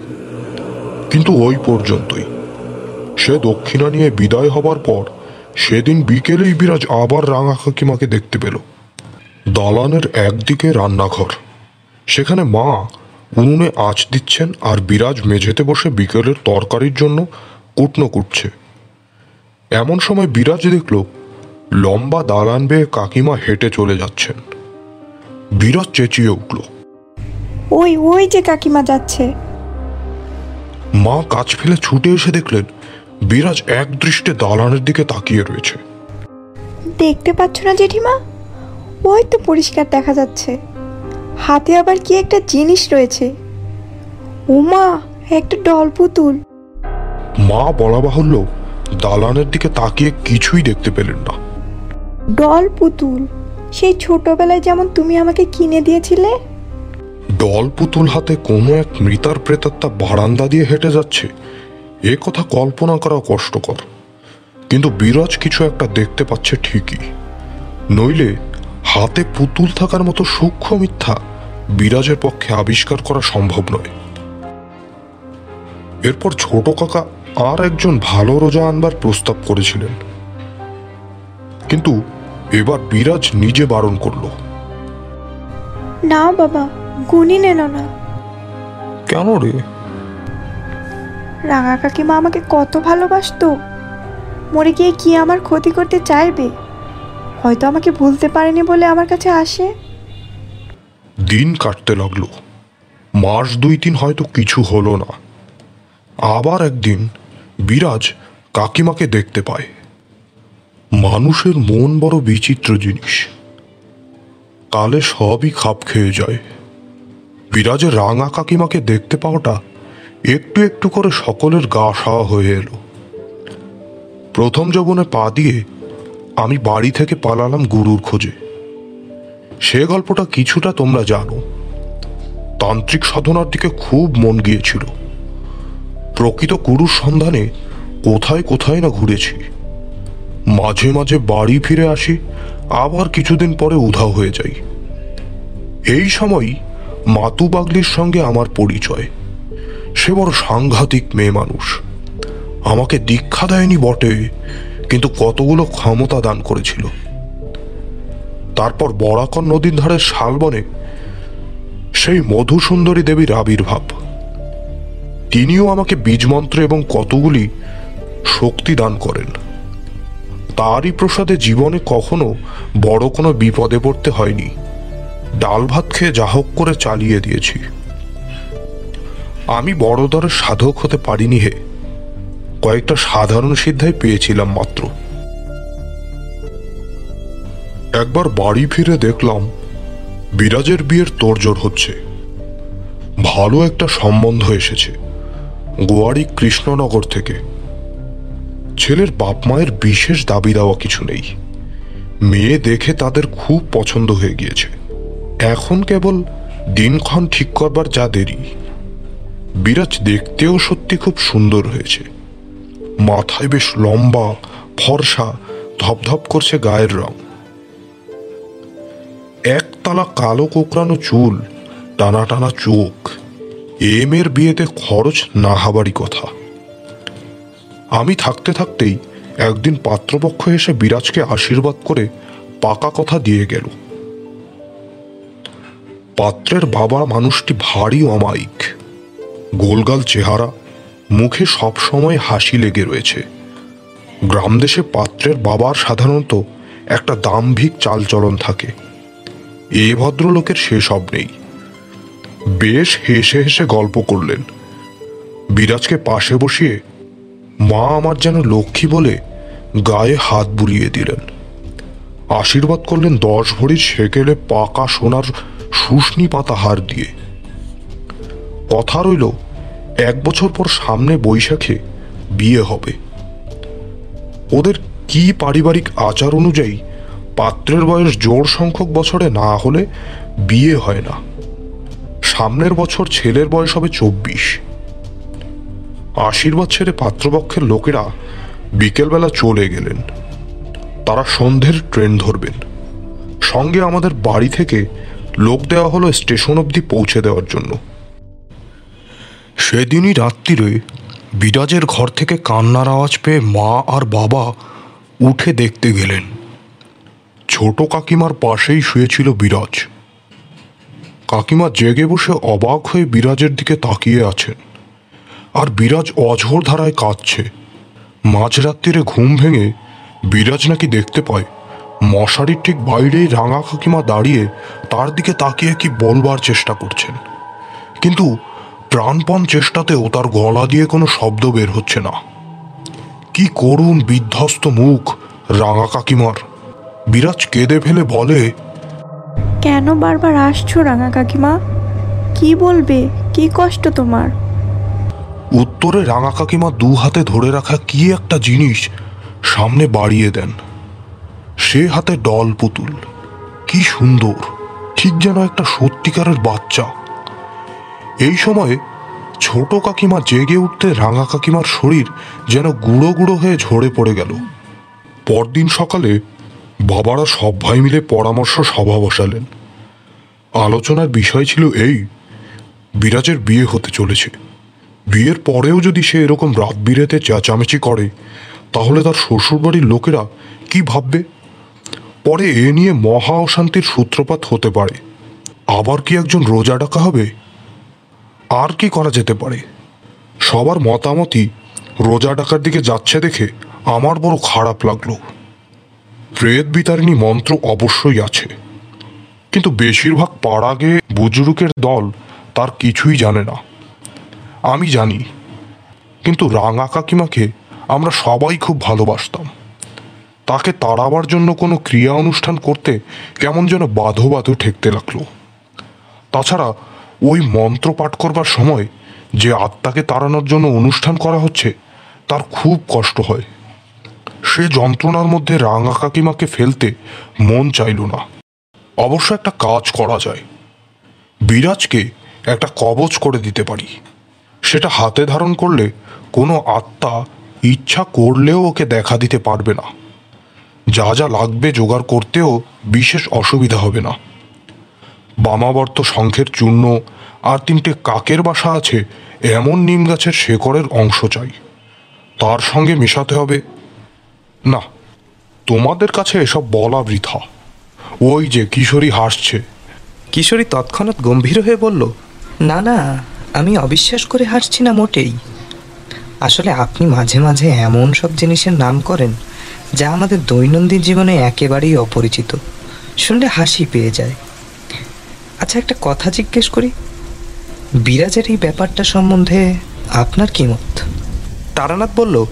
কিন্তু ওই পর্যন্তই। সে দক্ষিণা নিয়ে বিদায় হবার পর সেদিন বিকেলেই বিরাজ আবার রাঙা কাকিমাকে দেখতে পেল। দালানের একদিকে রান্নাঘর। সেখানে মা উনুনে আঁচ দিচ্ছেন আর বিরাজ মেঝেতে বসে বিকেলের তরকারির জন্য কুটনো কুটছে। এমন সময় বিরাজ দেখল লম্বা দালান বেয়ে কাকিমা হেঁটে চলে যাচ্ছেন। বিরাজ চেঁচিয়ে উঠল ওই ওই যে কাকিমা যাচ্ছে। মা কাজ ফেলে ছুটে এসে দেখলেন বিরাজ এক দৃষ্টে দালানের দিকে তাকিয়ে রয়েছে। দেখতে পাচ্ছ না জেঠিমা? ওই তো পরিষ্কার দেখা যাচ্ছে। হাতে আবার কি একটা জিনিস রয়েছে? উমা একটা ডল পুতুল মা বলা বাহুল্য দালানের দিকে তাকিয়ে কিছুই দেখতে পেলেন না। ডল পুতুল সেই ছোটবেলায় যেমন তুমি আমাকে কিনে দিয়েছিলে? ডল পুতুল হাতে কোনো এক মৃতার প্রেতাত্মা বারান্দা দিয়ে হেঁটে যাচ্ছে। এ কথা কল্পনা করা কষ্টকর। কিন্তু বিরাজ কিছু একটা দেখতে পাচ্ছে ঠিকই। নইলে হাতে পুতুল থাকার মতো সূক্ষ্ম মিথ্যা বিরাজের পক্ষে আবিষ্কার করা সম্ভব নয়। এরপর ছোট কাকা আর একজন ভালো রোজা আনবার প্রস্তাব করেছিলেন। কিন্তু এবার বিরাজ নিজে বারণ করল। না বাবা গুণই নেন না। কেন রে? রাঙা কাকিমা আমাকে কত ভালোবাসতো। মরে গিয়ে কি আমার ক্ষতি করতে চাইবে? হয়তো আমাকে ভুলতে পারেনি বলে আমার কাছে আসে। দিন কাটতে লাগল। মাস দুই তিন হয়তো কিছু হলো না। আবার একদিন বিরাজ কাকিমাকে দেখতে পায়। মানুষের মন বড় বিচিত্র জিনিস। কালে সবই খাপ খেয়ে যায়। বিরাজের রাঙা কাকিমাকে দেখতে পাওয়াটা একটু একটু করে সকলের গা সাওয়া হয়ে এলো। প্রথম যৌবনে পা দিয়ে আমি বাড়ি থেকে পালালাম গুরুর খোঁজে। সে গল্পটা কিছুটা তোমরা জানো। তান্ত্রিক সাধনার দিকে খুব মন গিয়েছিল। প্রকৃত গুরুর সন্ধানে কোথায় কোথায় না ঘুরেছি। মাঝে মাঝে বাড়ি ফিরে আসি, আবার কিছুদিন পরে উধাও হয়ে যাই। এই সময় মাতু বাগলির সঙ্গে আমার পরিচয়। সে বড় সাংঘাতিক মেয়ে মানুষ। আমাকে দীক্ষা দেয়নি বটে, কিন্তু কতগুলো ক্ষমতা দান করেছিল। তারপর বরাকর নদীর ধারে শালবনে সেই মধুসুন্দরী দেবীর আবির্ভাব। তিনিও আমাকে বীজমন্ত্র এবং কতগুলি শক্তি দান করেন। তারই প্রসাদে জীবনে কখনো বড় কোনো বিপদে পড়তে হয়নি। ডাল ভাত খেয়ে যা হোক করে চালিয়ে দিয়েছি। আমি বড় দরের সাধক হতে পারিনি হে। কয়েকটা সাধারণ সিদ্ধাই পেয়েছিলাম মাত্র। একবার বাড়ি ফিরে দেখলাম, বিরাজের বিয়ের তোড়জোড় হচ্ছে। ভালো একটা সম্বন্ধ এসেছে, গোয়ারি কৃষ্ণনগর থেকে। ছেলের বাপ মায়ের বিশেষ দাবি দেওয়া কিছু নেই। মেয়ে দেখে তাদের খুব পছন্দ হয়ে গিয়েছে। এখন কেবল দিনক্ষণ ঠিক করবার যা দেরি। বিরাজ দেখতেও সত্যি খুব সুন্দর হয়েছে। মাথায় বেশ লম্বা, ফর্সা, ধপধপ করছে গায়ের রং। একতলা কালো কোকড়ানো চুল, টানা টানা চোখ। এম এর বিয়েতে খরচ না হবারই কথা। আমি থাকতে থাকতেই একদিন পাত্রপক্ষ এসে বিরাজকে আশীর্বাদ করে পাকা কথা দিয়ে গেল। পাত্রের বাবা মানুষটি ভারী অমায়িক। গোলগাল চেহারা মুখে সবসময় হাসি লেগে রয়েছে। গ্রামদেশে পাত্রের বাবার সাধারণত একটা দাম্ভিক চালচলন থাকে। এ ভদ্রলোকের সেসব নেই। বেশ হেসে হেসে গল্প করলেন। বিরাজকে পাশে বসিয়ে মা আমার যেন লক্ষ্মী বলে গায়ে হাত বুলিয়ে দিলেন। আশীর্বাদ করলেন দশ ভরি সেকেলে পাকা সোনার শুষ্নি পাতা হার দিয়ে। কথা রইল, এক বছর পর সামনে বৈশাখে বিয়ে হবে। ওদের কি পারিবারিক আচার অনুযায়ী পাত্রের বয়স জোর সংখ্যক বছরে না হলে বিয়ে হয় না। সামনের বছর ছেলের বয়স হবে চব্বিশ। আশীর্বাদ ছেড়ে পাত্রপক্ষের লোকেরা বিকেলবেলা চলে গেলেন। তারা সন্ধ্যের ট্রেন ধরবেন। সঙ্গে আমাদের বাড়ি থেকে লোক দেওয়া হলো স্টেশন অবধি পৌঁছে দেওয়ার জন্য। সেদিনই রাত্রিরে বিরাজের ঘর থেকে কান্নার আওয়াজ পেয়ে মা আর বাবা উঠে দেখতে গেলেন। ছোট কাকিমার পাশেই শুয়েছিল বিরাজ। কাকিমা জেগে বসে অবাক হয়ে বিরাজের দিকে তাকিয়ে আছেন। আর বিরাজ অঝোর ধারায় কাঁদছে। মাঝরাত্রিরে ঘুম ভেঙে বিরাজ নাকি দেখতে পায়, মশারির ঠিক বাইরেই রাঙা কাকিমা দাঁড়িয়ে তার দিকে তাকিয়ে কি বলবার চেষ্টা করছেন। কিন্তু প্রাণপণ চেষ্টাতেও তার গলা দিয়ে কোনো শব্দ বের হচ্ছে না। কি করুণ বিধ্বস্ত মুখ রাঙা কাকিমার। বিরাজ কেঁদে ফেলে বলে কেন বারবার আসছো রাঙা কাকিমা? কি বলবে? কি কষ্ট তোমার? উত্তরে রাঙা কাকিমা দু হাতে ধরে রাখা কি একটা জিনিস সামনে বাড়িয়ে দেন। সে হাতে ডল পুতুল। কি সুন্দর ঠিক যেন একটা সত্যিকারের বাচ্চা। এই সময়ে ছোট কাকিমা জেগে উঠতে রাঙা কাকিমার শরীর যেন গুঁড়ো গুঁড়ো হয়ে ঝরে পড়ে গেল। পরদিন সকালে বাবারা সব ভাই মিলে পরামর্শ সভা বসালেন। আলোচনার বিষয় ছিল এই, বিরাজের বিয়ে হতে চলেছে। বিয়ের পরেও যদি সে এরকম রাত বিরেতে চেঁচামেচি করে, তাহলে তার শ্বশুরবাড়ির লোকেরা কি ভাববে? পরে এ নিয়ে মহা অশান্তির সূত্রপাত হতে পারে। আবার কি একজন রোজা ডাকা হবে? আর কি করা যেতে পারে? সবার মতামতই রোজা ডাকার দিকে যাচ্ছে দেখে আমার বড় খারাপ লাগল। প্রেত বিতারিণী মন্ত্র অবশ্যই আছে। কিন্তু বেশিরভাগ পাড়াগে বুজুর্গের দল তার কিছুই জানে না। আমি জানি, কিন্তু রাঙা কাকিমাকে আমরা সবাই খুব ভালোবাসতাম। তাকে তাড়াবার জন্য কোনো ক্রিয়া অনুষ্ঠান করতে কেমন যেন বাধো বাধো ঠেকতে লাগল। তাছাড়া ওই মন্ত্র পাঠ করবার সময় যে আত্মাকে তাড়ানোর জন্য অনুষ্ঠান করা হচ্ছে, তার খুব কষ্ট হয়। সে যন্ত্রণার মধ্যে রাঙা কাকিমাকে ফেলতে মন চাইল না। অবশ্য একটা কাজ করা যায়। বিরাজকে একটা কবচ করে দিতে পারি। সেটা হাতে ধারণ করলে কোনো আত্মা ইচ্ছা করলেও ওকে দেখা দিতে পারবে না। যা যা লাগবে জোগাড় করতেও বিশেষ অসুবিধা হবে না। বামাবর্ত শঙ্খের চূর্ণ, আর তিনটে কাকের বাসা আছে, এমন নিম গাছের শেকড়ের অংশ চাই। তার সঙ্গে মেশাতে হবে। না, তোমাদের কাছে এসব বলা বৃথা। ওই যে কিশোরী হাসছে। কিশোরী তৎক্ষণাৎ গম্ভীর হয়ে বলল, না না, আমি অবিশ্বাস করে হাসছি না মোটেই। আসলে আপনি মাঝে মাঝে এমন সব জিনিসের নাম করেন, যা আমাদের দৈনন্দিন জীবনে একেবারেই অপরিচিত। শুনলে হাসি পেয়ে যায়। আচ্ছা একটা কথা জিজ্ঞেস করি। বিরাজের এই ব্যাপারটা সম্বন্ধে আপনার কি মত? তারানাথ বলল,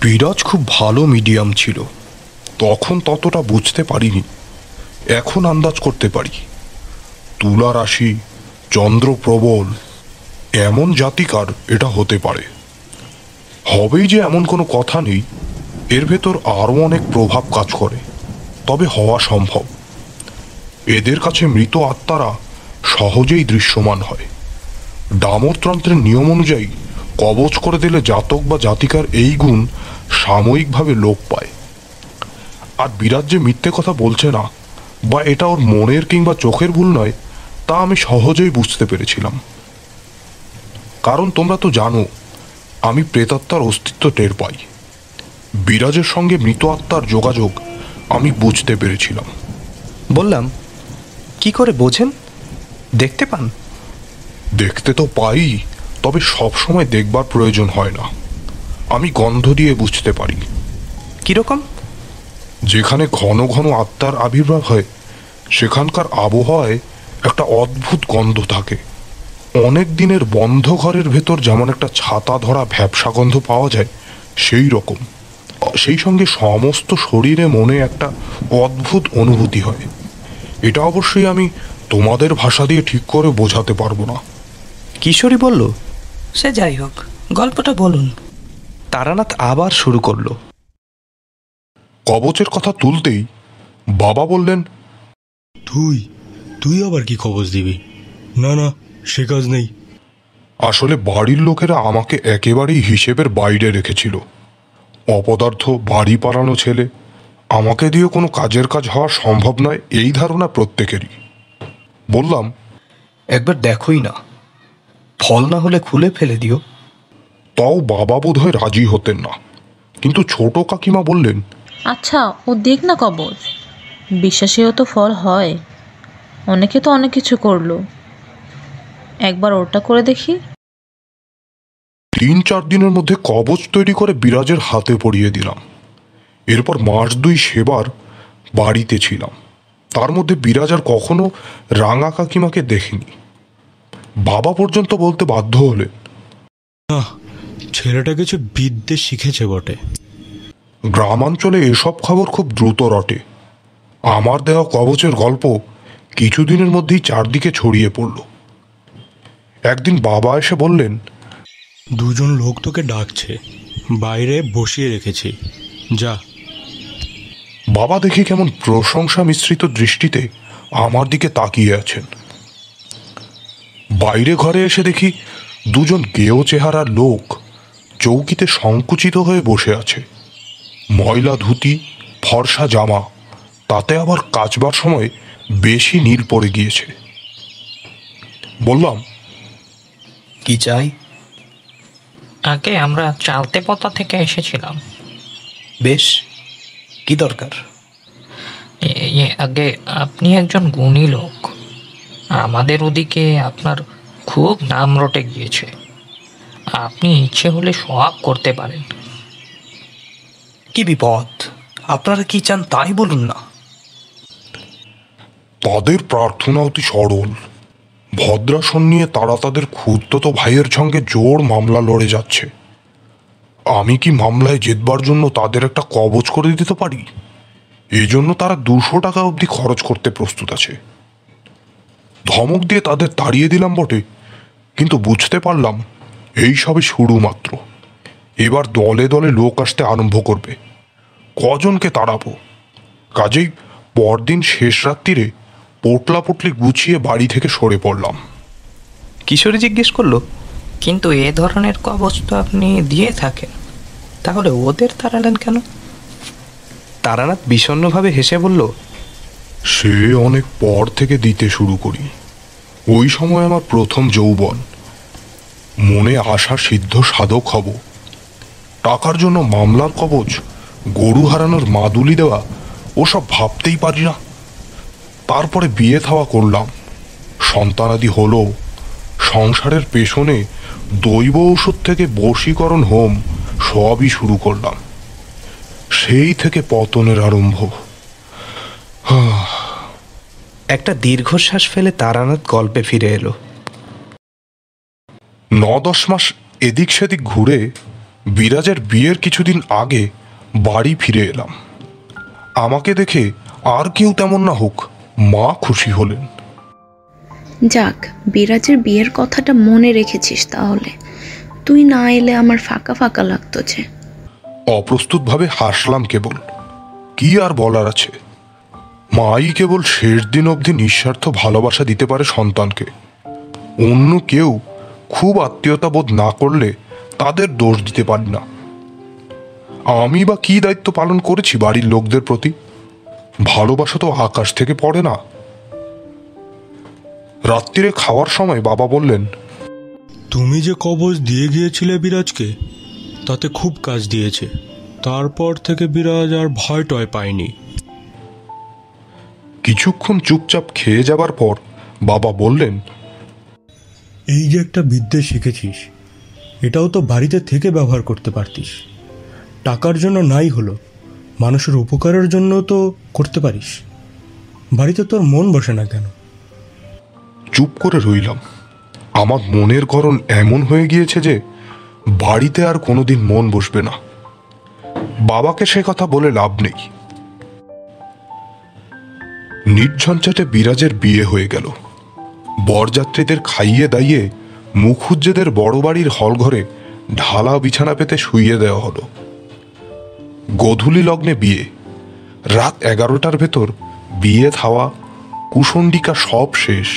বিরাজ খুব ভালো মিডিয়াম ছিল। তখন ততটা বুঝতে পারিনি। এখন আন্দাজ করতে পারি। তুলা রাশি, চন্দ্র প্রবল, এমন জাতিকার এটা হতে পারে। হবেই যে এমন কোনো কথা নেই। এর ভেতর আরও অনেক প্রভাব কাজ করে। তবে হওয়া সম্ভব। এদের কাছে মৃত আত্মারা সহজেই দৃশ্যমান হয়। ডামরতন্ত্রের নিয়ম অনুযায়ী কবচ করে দিলে জাতক বা জাতিকার এই গুণ সাময়িকভাবে লোপ পায়। আর বিরাট যে মিথ্যে কথা বলছে না, বা এটা ওর মনের কিংবা চোখের ভুল নয়, তা আমি সহজেই বুঝতে পেরেছিলাম। কারণ তোমরা তো জানো, আমি প্রেতাত্মার অস্তিত্ব টের পাই। বিরাজের সঙ্গে মৃত আত্মার যোগাযোগ আমি বুঝতে পেরেছিলাম। বললাম কি করে বোঝেন? দেখতে পান। দেখতে তো পাই তবে সব সময় দেখবার প্রয়োজন হয় না। আমি গন্ধ দিয়ে বুঝতে পারি। কীরকম যেখানে ঘন ঘন আত্মার আবির্ভাব হয় সেখানকার আবহাওয়ায় একটা অদ্ভুত গন্ধ থাকে। অনেক দিনের বন্ধ ঘরের ভেতর যেমন একটা ছাতা ধরা ভ্যাবসা গন্ধ পাওয়া যায় সেই রকম। সেই সঙ্গে সমস্ত শরীরে মনে একটা অদ্ভুত অনুভূতি হয়। এটা অবশ্যই আমি তোমাদের ভাষা দিয়ে ঠিক করে বোঝাতে পারব না। কিশোরী বলল সে যাই হোক গল্পটা বলুন। তারানাথ আবার শুরু করল। কবচের কথা তুলতেই বাবা বললেন তুই তুই আবার কি খবর দিবি? না না সে কাজ নেই। আসলে বাড়ির লোকেরা আমাকে একেবারেই হিসেবের বাইরে রেখেছিল। অপদার্থ বাড়ি পালানো ছেলে আমাকে দিয়ে কোনো কাজের কাজ হওয়া সম্ভব নয় এই ধারণা প্রত্যেকেরই। বললাম একবার দেখোই না। ফল না হলে খুলে ফেলে দিও। তাও বাবা বোধহয় রাজি হতেন না। কিন্তু ছোট কাকিমা বললেন আচ্ছা ও দেখ না কবচ বিশ্বাসেও তো ফল হয়। অনেকে তো অনেক কিছু করল। একবার ওটা করে দেখি। তিন চার দিনের মধ্যে কবচ তৈরি করে বিরাজের হাতে পড়িয়ে দিলাম। এরপর মাস দুই সেবার বাড়িতে ছিলাম। তার মধ্যে বিরাজ আর কখনো রাঙা কাকিমাকে দেখেনি। বাবা পর্যন্ত বলতে বাধ্য হলেন। না ছেলেটা কিছু বিদ্যে শিখেছে বটে। গ্রামাঞ্চলে এসব খবর খুব দ্রুত রটে। আমার দেওয়া কবচের গল্প কিছুদিনের মধ্যেই চারদিকে ছড়িয়ে পড়ল। একদিন বাবা এসে বললেন দুজন লোক তোকে ডাকছে। বাইরে বসিয়ে রেখেছি। যা বাবা দেখি কেমন প্রশংসা মিশ্রিত দৃষ্টিতে আমার দিকে তাকিয়ে আছেন। বাইরে ঘরে এসে দেখি দুজন গেও চেহারার লোক চৌকিতে সংকুচিত হয়ে বসে আছে। ময়লা ধুতি ফর্সা জামা তাতে আবার কাচবার সময় বেশি নীল পড়ে গিয়েছে। বললাম কি চাই? আগে আমরা চালতে পথা থেকে এসেছিলাম। বেশ। কি দরকার? আগে আপনি একজন গুণী লোক। আমাদের ওদিকে আপনার খুব নাম রটে গিয়েছে। আপনি ইচ্ছে হলে সব করতে পারেন। কি বিপদ? আপনারা কি চান তাই বলুন না। তাদের প্রার্থনা অতি সরল। ভদ্রাসন নিয়ে তারা তাদের ক্ষুদ্রত ভাইয়ের সঙ্গে জোর মামলা লড়ে যাচ্ছে। আমি কি মামলায় জেতবার জন্য তাদের একটা কবচ করে দিতে পারি? এই জন্য তারা দুশো টাকা অবধি খরচ করতে প্রস্তুত আছে। ধমক দিয়ে তাদের তাড়িয়ে দিলাম বটে, কিন্তু বুঝতে পারলাম এই সবে শুরু মাত্র। এবার দলে দলে লোক আসতে আরম্ভ করবে। কজনকে তাড়াবো? কাজেই পরদিন শেষ রাত্রিরে পোটলা পোটলি গুছিয়ে বাড়ি থেকে সরে পড়লাম। কিশোরী জিজ্ঞেস করল কিন্তু এ ধরনের কবচ তো আপনি দিয়ে থাকেন। তাহলে ওদের তাড়ালেন কেন? তারানাথ বিষণ্ণভাবে হেসে বলল সে অনেক পর থেকে দিতে শুরু করি। ওই সময় আমার প্রথম যৌবন। মনে আশা সিদ্ধ সাধক হব। টাকার জন্য মামলার কবচ গরু হারানোর মাদুলি দেওয়া ওসব ভাবতেই পারি না। তারপরে বিয়ে থাওয়া করলাম। সন্তানাদি হলো সংসারের পেছনে দৈব ঔষধ থেকে বশীকরণ হোম সবই শুরু করলাম। সেই থেকে পতনের আরম্ভ। একটা দীর্ঘশ্বাস ফেলে তারানাথ গল্পে ফিরে এলো। ন দশ মাস এদিক সেদিক ঘুরে বিরাজের বিয়ের কিছুদিন আগে বাড়ি ফিরে এলাম। আমাকে দেখে আর কেউ তেমন না হোক মা খুশি হলেন। যাক, বিরাজের বিয়ের কথাটা মনে রেখেছিস তাহলে। তুই না এলে আমার ফাঁকা ফাঁকা লাগতো যে। অপ্রস্তুতভাবে হাসলাম কেবল। কি আর বলার আছে? মাই কেবল শেষ দিন অবধি নিঃস্বার্থ ভালোবাসা দিতে পারে সন্তানকে। অন্য কেউ খুব আত্মীয়তা বোধ না করলে তাদের দোষ দিতে পারি না। আমি বা কি দায়িত্ব পালন করেছি বাড়ির লোকদের প্রতি? ভালোবাসা তো আকাশ থেকে পড়ে না। রাত্রিরে খাওয়ার সময় বাবা বললেন তুমি যে কবচ দিয়ে গিয়েছিলে বিরাজকে তাতে খুব কাজ দিয়েছে। তারপর থেকে বিরাজ আর ভয় টয় পায়নি। কিছুক্ষণ চুপচাপ খেয়ে যাবার পর বাবা বললেন এই যে একটা বিদ্যে শিখেছিস এটাও তো বাড়িতে থেকে ব্যবহার করতে পারতিস। টাকার জন্য নাই হলো মানুষের উপকারের জন্য তো করতে পারিস। বাড়িতে তোর মন বসে না কেন? চুপ করে রইলাম। আমার মনের গরণ এমন হয়ে গিয়েছে যে বাড়িতে আর কোনোদিন মন বসবে না। বাবাকে সে কথা বলে লাভ নেই। নির্ঝঞ্ঝাটে বিরাজের বিয়ে হয়ে গেল। বরযাত্রীদের খাইয়ে দাইয়ে মুখুজ্জেদের বড় বাড়ির হলঘরে ঢালা বিছানা পেতে শুইয়ে দেওয়া হলো। গধূলি লগ্নে বিয়ে। রাত এগারোটার ভেতর বিয়ে থাওয়া কুসন্ডিকা সব শেষ।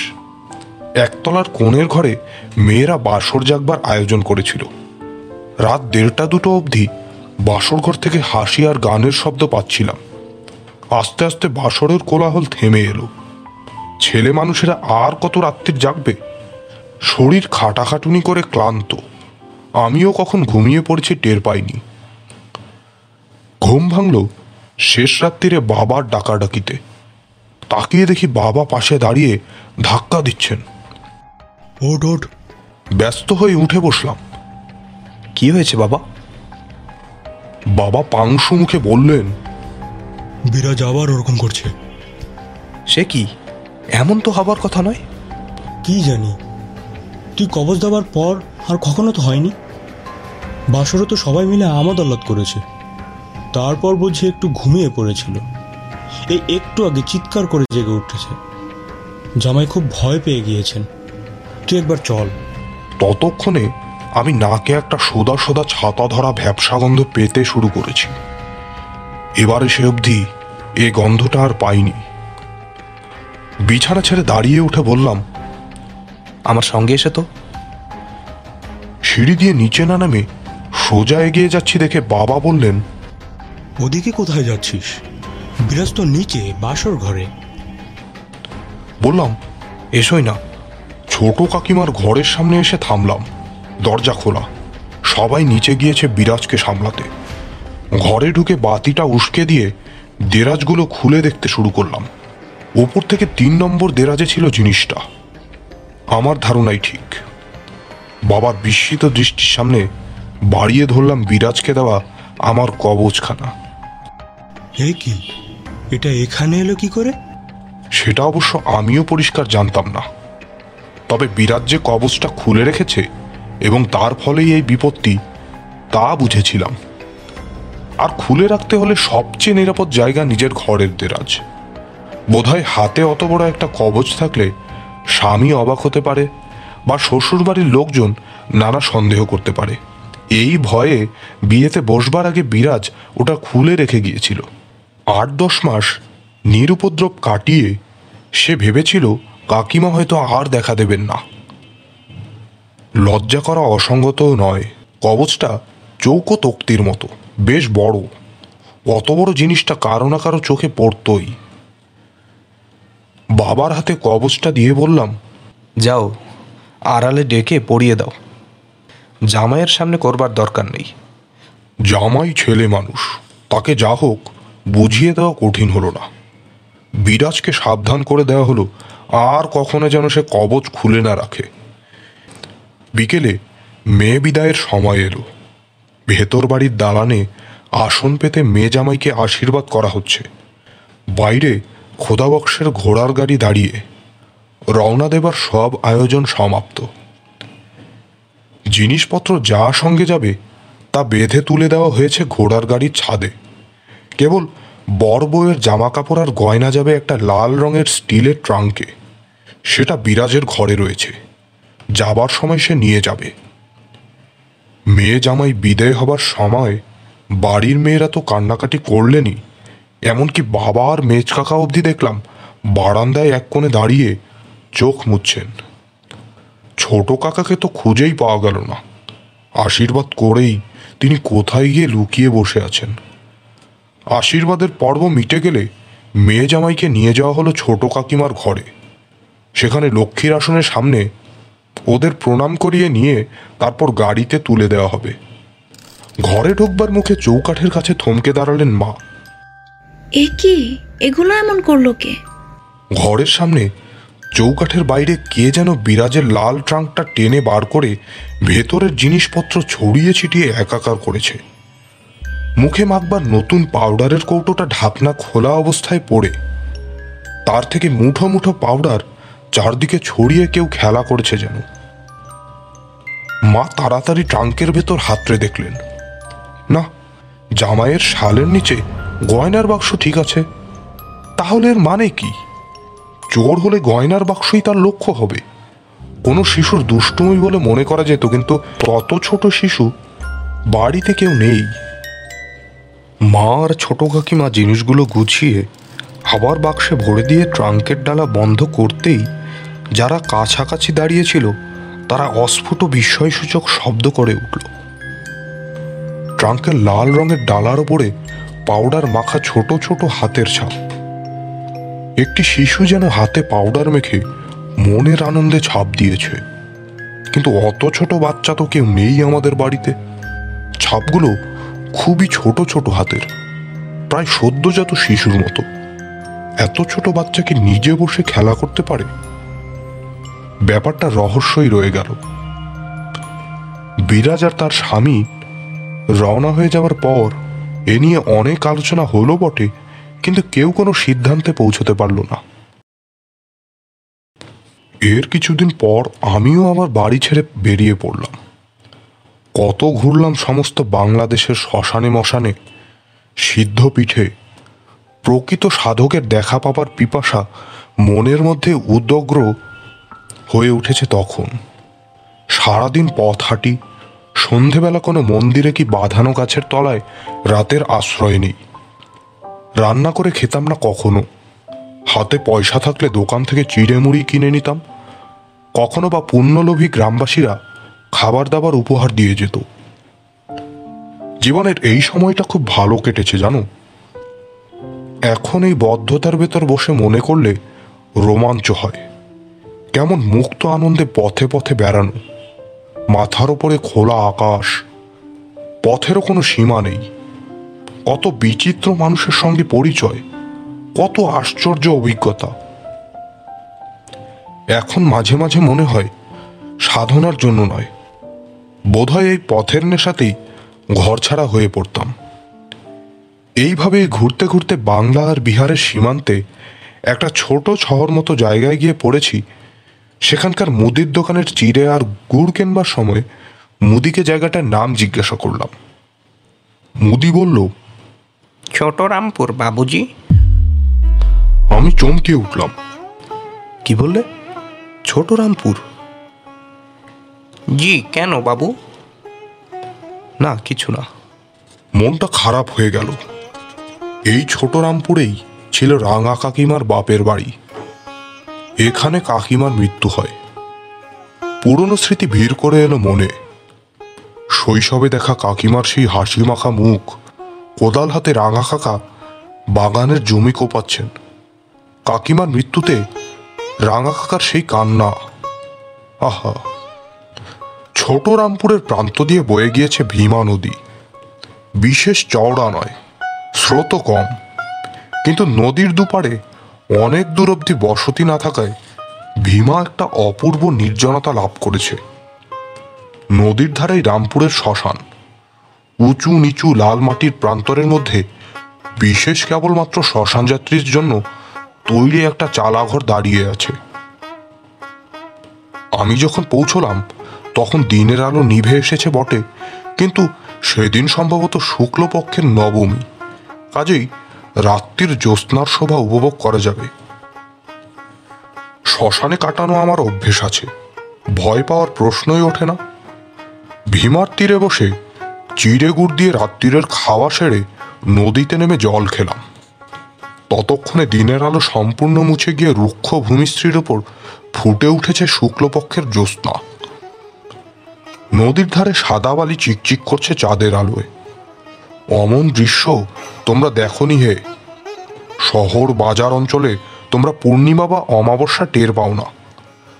একতলার কোণের ঘরে মেয়েরা বাসর জাগবার আয়োজন করেছিল। রাত দেড়টা দুটো অবধি বাসর ঘর থেকে হাসি আর গানের শব্দ পাচ্ছিলাম। আস্তে আস্তে বাসরের কোলাহল থেমে এলো। ছেলে মানুষেরা আর কত রাত্রির জাগবে? শরীর খাটাখাটুনি করে ক্লান্ত। আমিও কখন ঘুমিয়ে পড়েছি টের পাইনি। ঘুম ভাঙল শেষ রাত্রিরে বাবার ডাকাডাকিতে। তাকিয়ে দেখি বাবা পাশে দাঁড়িয়ে ধাক্কা দিচ্ছেন। ওট ওট ব্যস্ত হয়ে উঠে বসলাম। কি হয়েছে বাবা? বাবা পাংশু মুখে বললেন বিরাজ আবার ওরকম করছে। সে কি? এমন তো হবার কথা নয়? কি জানি। তুই কবচ দেওয়ার পর আর কখনো তো হয়নি। বাসরে তো সবাই মিলে আমোদ আহ্লাদ করেছে। তারপর বুঝি একটু ঘুমিয়ে পড়েছিল। এই একটু আগে চিৎকার করে জেগে উঠেছে। জামাই খুব ভয় পেয়ে গিয়েছেন। তুই একবার চল। ততক্ষণে আমি নাকে একটা সোদা সোদা ছাতা ধরা ভ্যাবসা গন্ধ পেতে শুরু করেছি। এবারে সে অবধি এ গন্ধটা আর পাইনি। বিছানা ছেড়ে দাঁড়িয়ে উঠে বললাম আমার সঙ্গে এসে তো। সিঁড়ি দিয়ে নিচে না নামে সোজা এগিয়ে যাচ্ছি দেখে বাবা বললেন ওদিকে কোথায় যাচ্ছিস? বিরাজ তো নিচে বাসর ঘরে। বললাম এসোই না। ছোট কাকিমার ঘরের সামনে এসে থামলাম। দরজা খোলা। সবাই নিচে গিয়েছে বিরাজকে সামলাতে। ঘরে ঢুকে বাতিটা উস্কে দিয়ে দেরাজগুলো খুলে দেখতে শুরু করলাম। ওপর থেকে তিন নম্বর দেরাজে ছিল জিনিসটা। আমার ধারণাই ঠিক। বাবার বিস্মিত দৃষ্টির সামনে বাড়িয়ে ধরলাম বিরাজকে দেওয়া আমার কবচখানা হে কি? এটা এখানে এলো কি করে? সেটা অবশ্য আমিও পরিষ্কার জানতাম না। তবে বিরাট যে কবচটা খুলে রেখেছে এবং তার ফলেই এই বিপত্তি, তা বুঝেছিলাম। আর খুলে রাখতে হলে সবচেয়ে নিরাপদ জায়গা নিজের ঘরের দেরাজ। বোধহয় হাতে অত বড় একটা কবচ থাকলে স্বামী অবাক হতে পারে বা শ্বশুরবাড়ির লোকজন নানা সন্দেহ করতে পারে। এই ভয়ে বিয়েতে বসবার আগে বিরাজ ওটা খুলে রেখে গিয়েছিল। আট দশ মাস নিরুপদ্রব কাটিয়ে সে ভেবেছিল কাকিমা হয়তো আর দেখা দেবেন না। লজ্জা করা অসঙ্গত নয়। কবচটা চৌকো তক্তির মতো, বেশ বড়। অত বড় জিনিসটা কারও না কারও চোখে পড়তই। বাবার হাতে কবচটা দিয়ে বললাম, যাও, আড়ালে ডেকে পড়িয়ে দাও। জামাইয়ের সামনে করবার দরকার নেই। জামাই ছেলে মানুষ, তাকে যা হোক বুঝিয়ে দেওয়া কঠিন হলো না। বিরাজকে সাবধান করে দেওয়া হলো আর কখনো যেন সে কবচ খুলে না রাখে। বিকেলে মেয়ে বিদায়ের সময় এলো। ভেতর বাড়ির দালানে আসন পেতে মেয়ে জামাইকে আশীর্বাদ করা হচ্ছে। বাইরে খোদাবক্সের ঘোড়ার গাড়ি দাঁড়িয়ে। রওনা দেবার সব আয়োজন সমাপ্ত। জিনিসপত্র যা সঙ্গে যাবে, তা বেঁধে তুলে দেওয়া হয়েছে ঘোড়ার গাড়ির ছাদে। কেবল বর বউয়ের জামা কাপড় আর গয়না যাবে একটা লাল রঙের স্টিলের ট্রাঙ্কে। সেটা বিরাজের ঘরে রয়েছে। যাবার সময় সে নিয়ে যাবে। মেয়ে জামাই বিদায় হবার সময় বাড়ির মেয়েরা তো কান্নাকাটি করলেনই। এমনকি বাবা আর মেজ কাকা অবধি দেখলাম বারান্দায় এক কোণে দাঁড়িয়ে চোখ মুচ্ছেন। ছোট কাকাকে তো খুঁজেই পাওয়া গেল না। আশীর্বাদ করেই তিনি কোথায় গিয়ে লুকিয়ে বসে আছেন। আশীর্বাদের পর্ব মিটে গেলে মেয়ে জামাইকে নিয়ে যাওয়া হলো ছোট কাকিমার ঘরে। সেখানে লক্ষ্মীর আসনের সামনে ওদের প্রণাম করিয়ে নিয়ে তারপর গাড়িতে তুলে দেওয়া হবে। ঘরে ঢোকবার মুখে চৌকাঠের কাছে থমকে দাঁড়ালেন মা। এ কি? এগুলো এমন করল কে? ঘরের সামনে চৌকাঠের বাইরে কে যেন বিরাজের লাল ট্রাঙ্কটা টেনে বার করে ভেতরের জিনিসপত্র ছড়িয়ে ছিটিয়ে একাকার করেছে। মুখে মাখবার নতুন পাউডারের কৌটোটা ঢাকনা খোলা অবস্থায় পড়ে। তার থেকে মুঠো মুঠো পাউডার চারদিকে ছড়িয়ে কেউ খেলা করেছে যেন। মা তাড়াতাড়ি ট্রাঙ্কের ভেতর হাতড়ে দেখলেন। না, জামাইয়ের শালের নিচে গয়নার বাক্স ঠিক আছে। তাহলে এর মানে কি? চোর হলে গয়নার বাক্সই তার লক্ষ্য হবে। কোনো শিশুর দুষ্টুমি বলে মনে করা যেত, কিন্তু তত ছোট শিশু বাড়িতে কেউ নেই। মা আর ছোট কাকিমা জিনিসগুলো গুছিয়ে আবার বাক্সে ভরে দিয়ে ট্রাঙ্কের ডালা বন্ধ করতেই যারা কাছাকাছি দাঁড়িয়েছিল, তারা অস্ফুট বিস্ময়সূচক শব্দ করে উঠল। ট্রাঙ্কের লাল রঙের ডালার ওপরে পাউডার মাখা ছোট ছোট হাতের ছাপ। একটি শিশু যেন হাতে পাউডার মেখে মনের আনন্দে ছাপ দিয়েছে। কিন্তু অত ছোট বাচ্চা তো কেউ নেই আমাদের বাড়িতে। ছাপগুলো খুবই ছোট ছোট হাতের, প্রায় সদ্যজাত শিশুর মতো। এত ছোট বাচ্চা কি নিজে বসে খেলা করতে পারে? ব্যাপারটা রহস্যই রয়ে গেল। বিরাজ আর তার স্বামী রওনা হয়ে যাওয়ার পর এ নিয়ে অনেক আলোচনা হলো বটে, কিন্তু কেউ কোনো সিদ্ধান্তে পৌঁছতে পারল না। এর কিছুদিন পর আমিও আমার বাড়ি ছেড়ে বেরিয়ে পড়লাম। কত ঘুরলাম সমস্ত বাংলাদেশের শ্মশানে মশানে। সিদ্ধ পিঠে। প্রকৃত সাধকের দেখা পাবার পিপাসা মনের মধ্যে উদ্যগ্র হয়ে উঠেছে তখন। সারাদিন পথ হাঁটি, সন্ধেবেলা কোনো মন্দিরে কি বাঁধানো গাছের তলায় রাতের আশ্রয় নেই। রান্না করে খেতাম না কখনো। হাতে পয়সা থাকলে দোকান থেকে চিড়ে মুড়ি কিনে নিতাম। কখনো বা পুণ্যলোভী গ্রামবাসীরা খাবার দাবার উপহার দিয়ে যেত। জীবনের এই সময়টা খুব ভালো কেটেছে, জানো? এখন এই বদ্ধতার ভেতর বসে মনে করলে রোমাঞ্চ হয়। কেমন মুক্ত আনন্দে পথে পথে বেড়ানো। মাথার ওপরে খোলা আকাশ। পথেরও কোনো সীমা নেই। কত বিচিত্র মানুষের সঙ্গে পরিচয়। কত আশ্চর্য অভিজ্ঞতা। এখন মাঝে মাঝে মনে হয় সাধনার জন্য নয় বোধহয় এই পথের নেশাতেই ঘরছাড়া হয়ে পড়তাম। এইভাবে ঘুরতে ঘুরতে বাংলা আর বিহারের সীমান্তে একটা ছোট শহর মতো জায়গায় গিয়ে পড়েছি সেখানকার মুদির দোকানের চিড়ে আর গুড় কেনবার সময় মুদিকে জায়গাটার নাম জিজ্ঞাসা করলাম। মুদি বলল ছোট রামপুর বাবুজি। আমি চমকে উঠলাম। কি বললে? ছোট রামপুর? জি, কেন বাবু? না, কিছু না। মনটা খারাপ হয়ে গেল। এই ছোট রামপুরেই ছিল রাঙা কাকিমার বাপের বাড়ি। এখানে কাকিমার মৃত্যু হয়। পুরনো স্মৃতি ভিড় করে এলো মনে। শৈশবে দেখা কাকিমার সেই হাসি মাখা মুখ, কোদাল হাতে রাঙা কাকা বাগানের জমি কোপাচ্ছেন। কাকিমার মৃত্যুতে রাঙা কাকার সেই কান্না। আহা! ছোট রামপুরের প্রান্ত দিয়ে বয়ে গিয়েছে ভীমা নদী। বিশেষ চওড়া নয়, স্রোত কম। কিন্তু নদীর দুপারে অনেক দূর অব্দি বসতি না থাকায় ভীমা একটা অপূর্ব নির্জনতা লাভ করেছে। নদীর ধারেই রামপুরের শ্মশান। উঁচু নিচু লাল মাটির প্রান্তরের মধ্যে বিশেষ কেবলমাত্র শ্মশান যাত্রীর জন্য তৈরি একটা চালাঘর দাঁড়িয়ে আছে। আমি যখন পৌঁছলাম তখন দিনের আলো নিভে এসেছে বটে, কিন্তু সেদিন সম্ভবত শুক্লপক্ষের নবমী। কাজেই রাত্রির জ্যোৎস্নার শোভা উপভোগ করা যাবে। শ্মশানে কাটানো আমার অভ্যেস আছে, ভয় পাওয়ার প্রশ্নই ওঠে না। ভীমার তীরে বসে চিড়ে গুড় দিয়ে রাত্রিরের খাওয়া সেরে নদীতে নেমে জল খেলাম। ততক্ষণে দিনের আলো সম্পূর্ণ মুছে গিয়ে রুক্ষ ভূমিশ্রীর ওপর ফুটে উঠেছে শুক্লপক্ষের জ্যোৎস্না। নদীর ধারে সাদা বালি চিকচিক করছে চাঁদের আলোয়। অমন দৃশ্য তোমরা দেখনি হে। শহর বাজার অঞ্চলে তোমরা পূর্ণিমা বা অমাবস্যা টের পাও না।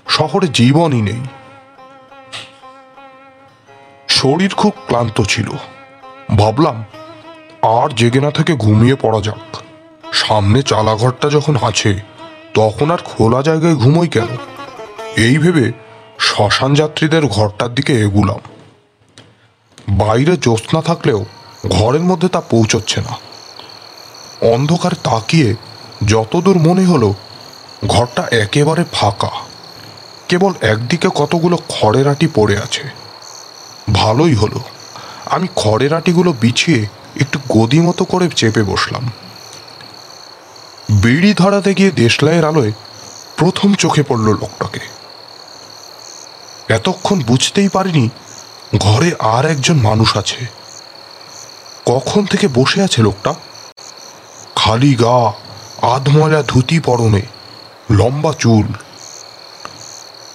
শহরে জীবনই নেই। শরীর খুব ক্লান্ত ছিল। ভাবলাম, আর জেগে না থেকে ঘুমিয়ে পড়া যাক। সামনে চালাঘরটা যখন আছে, তখন আর খোলা জায়গায় ঘুমোই কেন? এই ভেবে শ্মশান যাত্রীদের ঘরটার দিকে এগুলাম। বাইরে জ্যোৎস্না থাকলেও ঘরের মধ্যে তা পৌঁছচ্ছে না। অন্ধকার তাকিয়ে যতদূর মনে হলো, ঘরটা একেবারে ফাঁকা। কেবল একদিকে কতগুলো খড়ের আটি পড়ে আছে। ভালোই হলো। আমি খড়ের আটিগুলো বিছিয়ে একটু গদি মতো করে চেপে বসলাম। বিড়ি ধরাতে গিয়ে দেশলাইয়ের আলোয় প্রথম চোখে পড়ল লোকটাকে। এতক্ষণ বুঝতেই পারিনি ঘরে আর একজন মানুষ আছে। কখন থেকে বসে আছে লোকটা? খালি গা আধময়লা ধুতি পরনে, লম্বা চুল,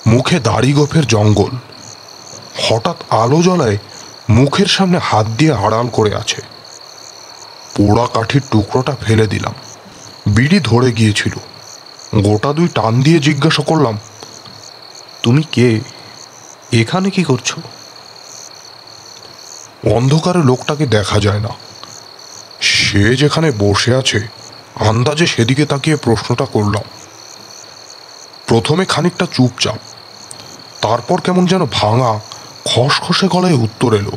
মুখে দাড়ি গোফের জঙ্গল। হঠাৎ আলো জ্বলায় মুখের সামনে হাত দিয়ে আড়াল করে আছে। পোড়া কাঠির টুকরোটা ফেলে দিলাম। বিড়ি ধরে গিয়েছিল। গোটা দুই টান দিয়ে জিজ্ঞাসা করলাম, তুমি কে? এখানে কি করছ? অন্ধকারে লোকটাকে দেখা যায় না। সে যেখানে বসে আছে আন্দাজে সেদিকে তাকিয়ে প্রশ্নটা করলাম। প্রথমে খানিকটা চুপচাপ তারপর কেমন যেন ভাঙা খসখসে গলায় উত্তর এলো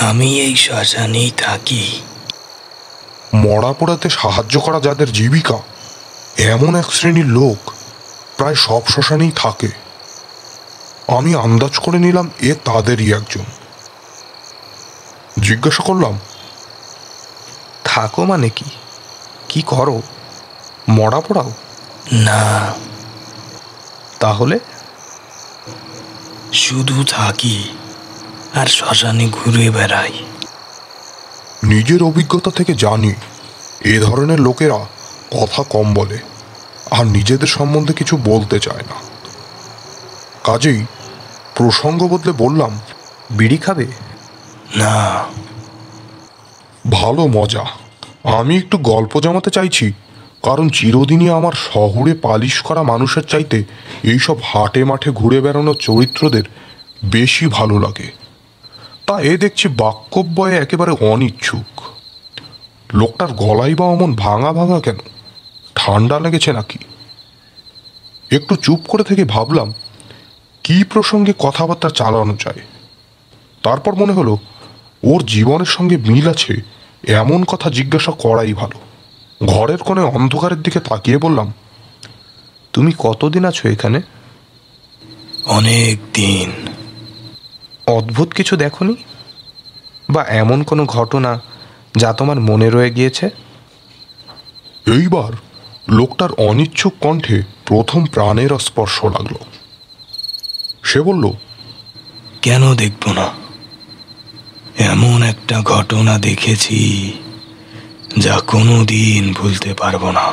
আমি এই শ্মশানেই থাকি। মরা পোড়াতে সাহায্য করা যাদের জীবিকা এমন এক শ্রেণির লোক প্রায় সব শ্মশানেই থাকে। আমি আন্দাজ করে নিলাম এ তাদেরই একজন। জিজ্ঞাসা করলাম থাকো মানে কি? কি করো? মরা পড়াও? না। তাহলে? শুধু থাকি আর শ্মশানে ঘুরে বেড়াই। নিজের অভিজ্ঞতা থেকে জানি এ ধরনের লোকেরা কথা কম বলে আর নিজেদের সম্বন্ধে কিছু বলতে চায় না। কাজেই প্রসঙ্গ বদলে বললাম, বিড়ি খাবে? না। ভালো মজা। আমি একটু গল্প জমাতে চাইছি, কারণ চিরদিনই আমার শহরে পালিশ করা মানুষের চাইতে এইসব হাটে মাঠে ঘুরে বেড়ানো চরিত্রদের বেশি ভালো লাগে। তা এ দেখছি বাক্যব্যয়ে একেবারে অনিচ্ছুক। লোকটার গলাই বা অমন ভাঙা ভাঙা কেন? ঠান্ডা লেগেছে নাকি? একটু চুপ করে থেকে ভাবলাম কি প্রসঙ্গে কথাবার্তা চালানো যায়? তারপর মনে হলো ওর জীবনের সঙ্গে মিল আছে এমন কথা জিজ্ঞাসা করাই ভালো। ঘরের কোণে অন্ধকারের দিকে তাকিয়ে বললাম তুমি কতদিন আছো এখানে? অনেক দিন অদ্ভুত কিছু দেখনি? বা এমন কোনো ঘটনা যা তোমার মনে রয়ে গিয়েছে? এইবার লোকটার অনিচ্ছুক কণ্ঠে প্রথম প্রাণের স্পর্শ লাগল। সে বলল কেন দেখব না? এমন একটা ঘটনা দেখেছি যা কোনো দিন ভুলতে পারব না।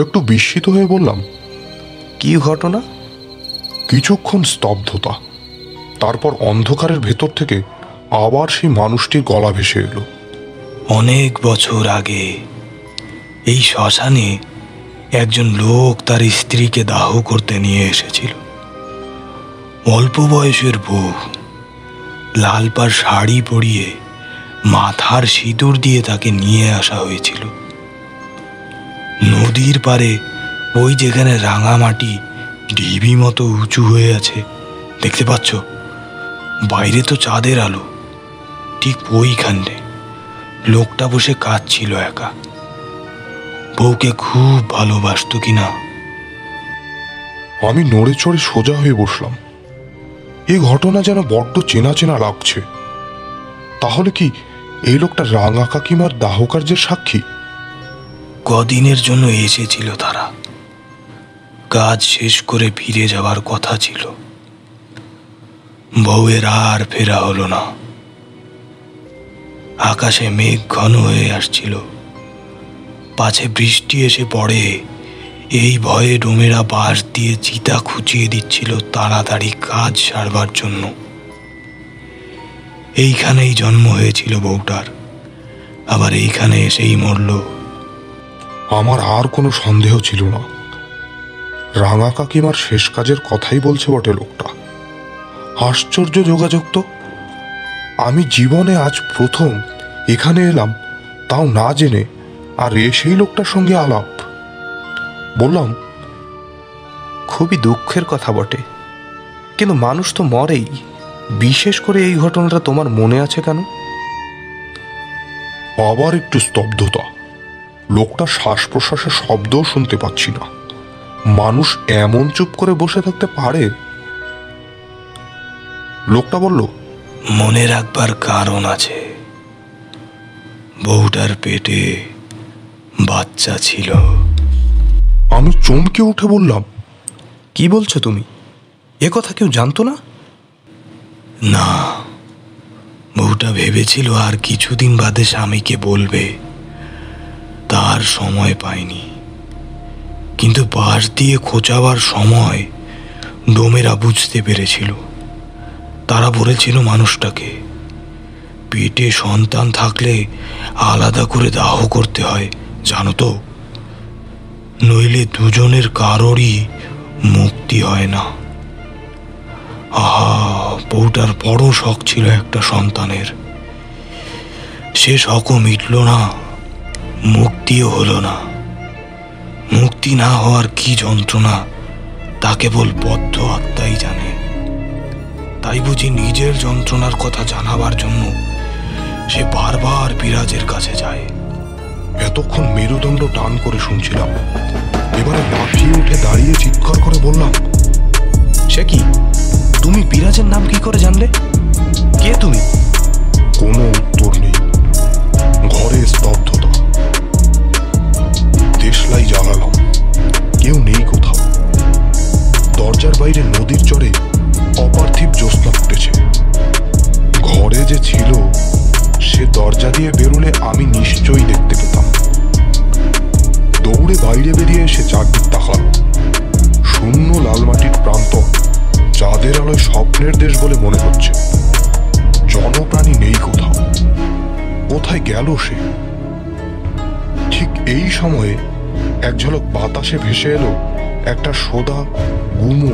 একটু বিস্মিত হয়ে বললাম কি ঘটনা? কিছুক্ষণ স্তব্ধতা তারপর অন্ধকারের ভেতর থেকে আবার সেই মানুষটির গলা ভেসে এলো। অনেক বছর আগে এই শ্মশানে একজন লোক তার স্ত্রীকে দাহ করতে নিয়ে এসেছিল। অল্প বয়সের বউ। লাল পার শাড়ি পরিয়ে মাথার সিঁদুর দিয়ে তাকে নিয়ে আসা হয়েছিল। নদীর পারে ওই যেখানে রাঙামাটি ঢিবি মতো উঁচু হয়ে আছে, দেখতে পাচ্ছ? বাইরে তো চাঁদের আলো, ঠিক ওইখানে। লোকটা বসে কাঁদছিল একা। বউকে খুব ভালোবাসতো কিনা? আমি নড়ে চড়ে সোজা হয়ে বসলাম। এই ঘটনা যেন বড্ড চেনা চেনা লাগছে। তাহলে কি এই লোকটা রাঙা কাকিমার দাহ কার্যের সাক্ষী? কদিনের জন্য এসেছিল তারা। কাজ শেষ করে ফিরে যাওয়ার কথা ছিল। বউয়ের আর ফেরা হলো না। আকাশে মেঘ ঘন হয়ে আসছিল। পাছে বৃষ্টি এসে পড়ে। এই ভয়ে ডোমেরা বাঁশ দিয়ে চিতা খুঁচিয়ে দিচ্ছিল তাড়াতাড়ি কাজ সারবার জন্য। এইখানেই জন্ম হয়েছিল বউটার। আবার এইখানে এসেই মরল। আমার আর কোনো সন্দেহ ছিল না। রাঙা কাকিমার শেষ কাজের কথাই বলছে বটে লোকটা। আশ্চর্য যোগাযোগ তো। আমি জীবনে আজ প্রথম এখানে এলাম, তাও না জেনে, আর এ সেই লোকটার সঙ্গে আলাপ। বললাম খুবই দুঃখের কথা বটে। কিন্তু মানুষ তো মরেই। বিশেষ করে এই ঘটনাটা তোমার মনে আছে কেন? আবার একটু স্তব্ধতা। লোকটা শ্বাস প্রশ্বাসের শব্দও শুনতে পাচ্ছি না। মানুষ এমন চুপ করে বসে থাকতে পারে? লোকটা বলল মনে রাখবার কারণ আছে। বউটার পেটে বাচ্চা ছিল। আমি চমকে উঠে বললাম, কি বলছো তুমি? এ কথা কেউ জানতো না? না, বউটা ভেবেছিল আর কিছুদিন বাদে স্বামীকে বলবে। তার সময় পায়নি কিন্তু বাঁশ দিয়ে খোঁচাবার সময় ডোমেরা বুঝতে পেরেছিল। তারা বলেছিল মানুষটাকে। পেটে সন্তান থাকলে আলাদা করে দাহ করতে হয়, জানো তো? নইলে দুজনের কারোরই মুক্তি হয় না। আহা, বউটার বড় শখ ছিল একটা সন্তানের। সে শখও মিটল না, মুক্তিও হলো না। মুক্তি না হওয়ার কি যন্ত্রণা, তা কেবল বদ্ধ আত্মাই জানে। তাই বুঝি নিজের যন্ত্রণার কথা জানাবার জন্য সে বারবার বিরাজের কাছে যায়। এতক্ষণ মেরুদণ্ড টান করে শুনছিলাম। এবারে লাফিয়ে উঠে দাঁড়িয়ে চিৎকার করে বললাম, সে কি? তুমি বিরাজের নাম কি করে জানলে? কে তুমি? কোনো উত্তর নেই। ঘরে স্তব্ধতা। দেশলাই জ্বালালাম কেউ নেই কোথাও। দরজার বাইরে নদীর চরে অপার্থিব জ্যোৎস্না ফুটেছে। ঘরে যে ছিল সে দরজা দিয়ে বেরোলে আমি নিশ্চয়ই দেখতে পেতাম। দৌড়ে বাইরে বেরিয়ে এসে চারদিক তাকাল শূন্য লাল মাটির প্রান্ত স্বপ্নের দেশ বলে মনে হচ্ছে। জনপ্রাণী নেই কোথাও। কোথায় গেল সে? ঠিক এই সময়ে এক ঝলক বাতাসে ভেসে এলো একটা সোদা, গুমো,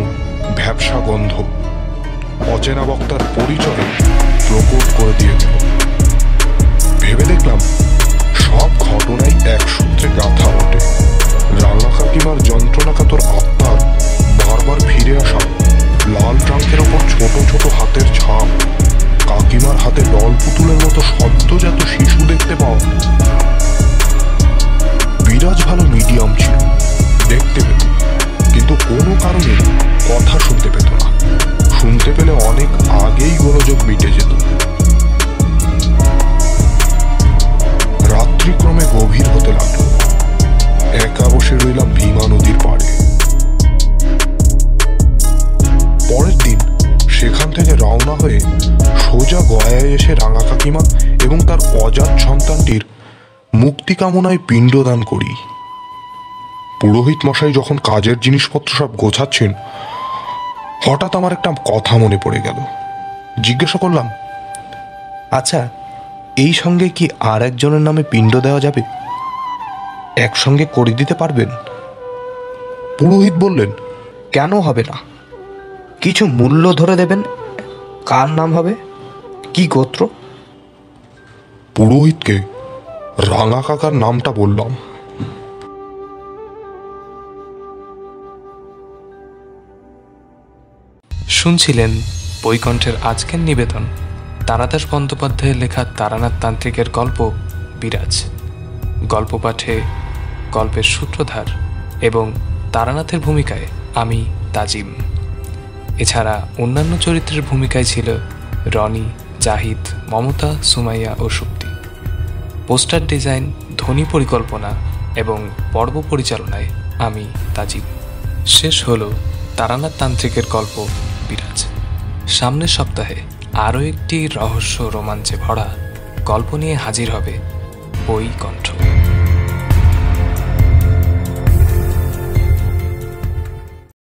ভ্যাবসা গন্ধ। অচেনা বক্তার পরিচয়ে প্রকট করে দিয়ে গেল ভেবে দেখলাম, সব ঘটনাই এক সূত্রে গাথা ওঠে রাঙা কাকিমার যন্ত্রণাকাতর আত্মার বারবার ফিরে আসা, লাল ট্রাঙ্কের ওপর ছোট ছোট হাতের কামনায় পিণ্ডদান করি। পুরোহিত মশাই যখন কাজের জিনিসপত্র সব গোছাচ্ছেন, হঠাৎ আমার একটা কথা মনে পড়ে গেল। জিজ্ঞাসা করলাম আচ্ছা এই সঙ্গে কি আর একজনের নামে পিণ্ড দেওয়া যাবে? একসঙ্গে করে দিতে পারবেন? পুরোহিত বললেন, কেন হবে না? কিছু মূল্য ধরে দেবেন? কার নাম হবে? কি গোত্র? পুরোহিতকে রাঙা কাকার নামটা বললাম। শুনছিলেন বৈকণ্ঠের আজকের নিবেদন, তারাদাস বন্দ্যোপাধ্যায়ের লেখা তারানাথ তান্ত্রিকের গল্প বিরাজ। গল্প পাঠে গল্পের সূত্রধার এবং তারানাথের ভূমিকায় আমি তাজিম। এছাড়া অন্যান্য চরিত্রের ভূমিকায় ছিল রনি, জাহিদ, মমতা, সুমাইয়া ও সুপ্তি। পোস্টার ডিজাইন, ধ্বনি পরিকল্পনা এবং পর্ব পরিচালনায় আমি তাজিব। শেষ হল তারানাথ তান্ত্রিকের গল্প বিরাজ। সামনের সপ্তাহে আরও একটি রহস্য রোমাঞ্চে ভরা গল্প নিয়ে হাজির হবে বই কণ্ঠ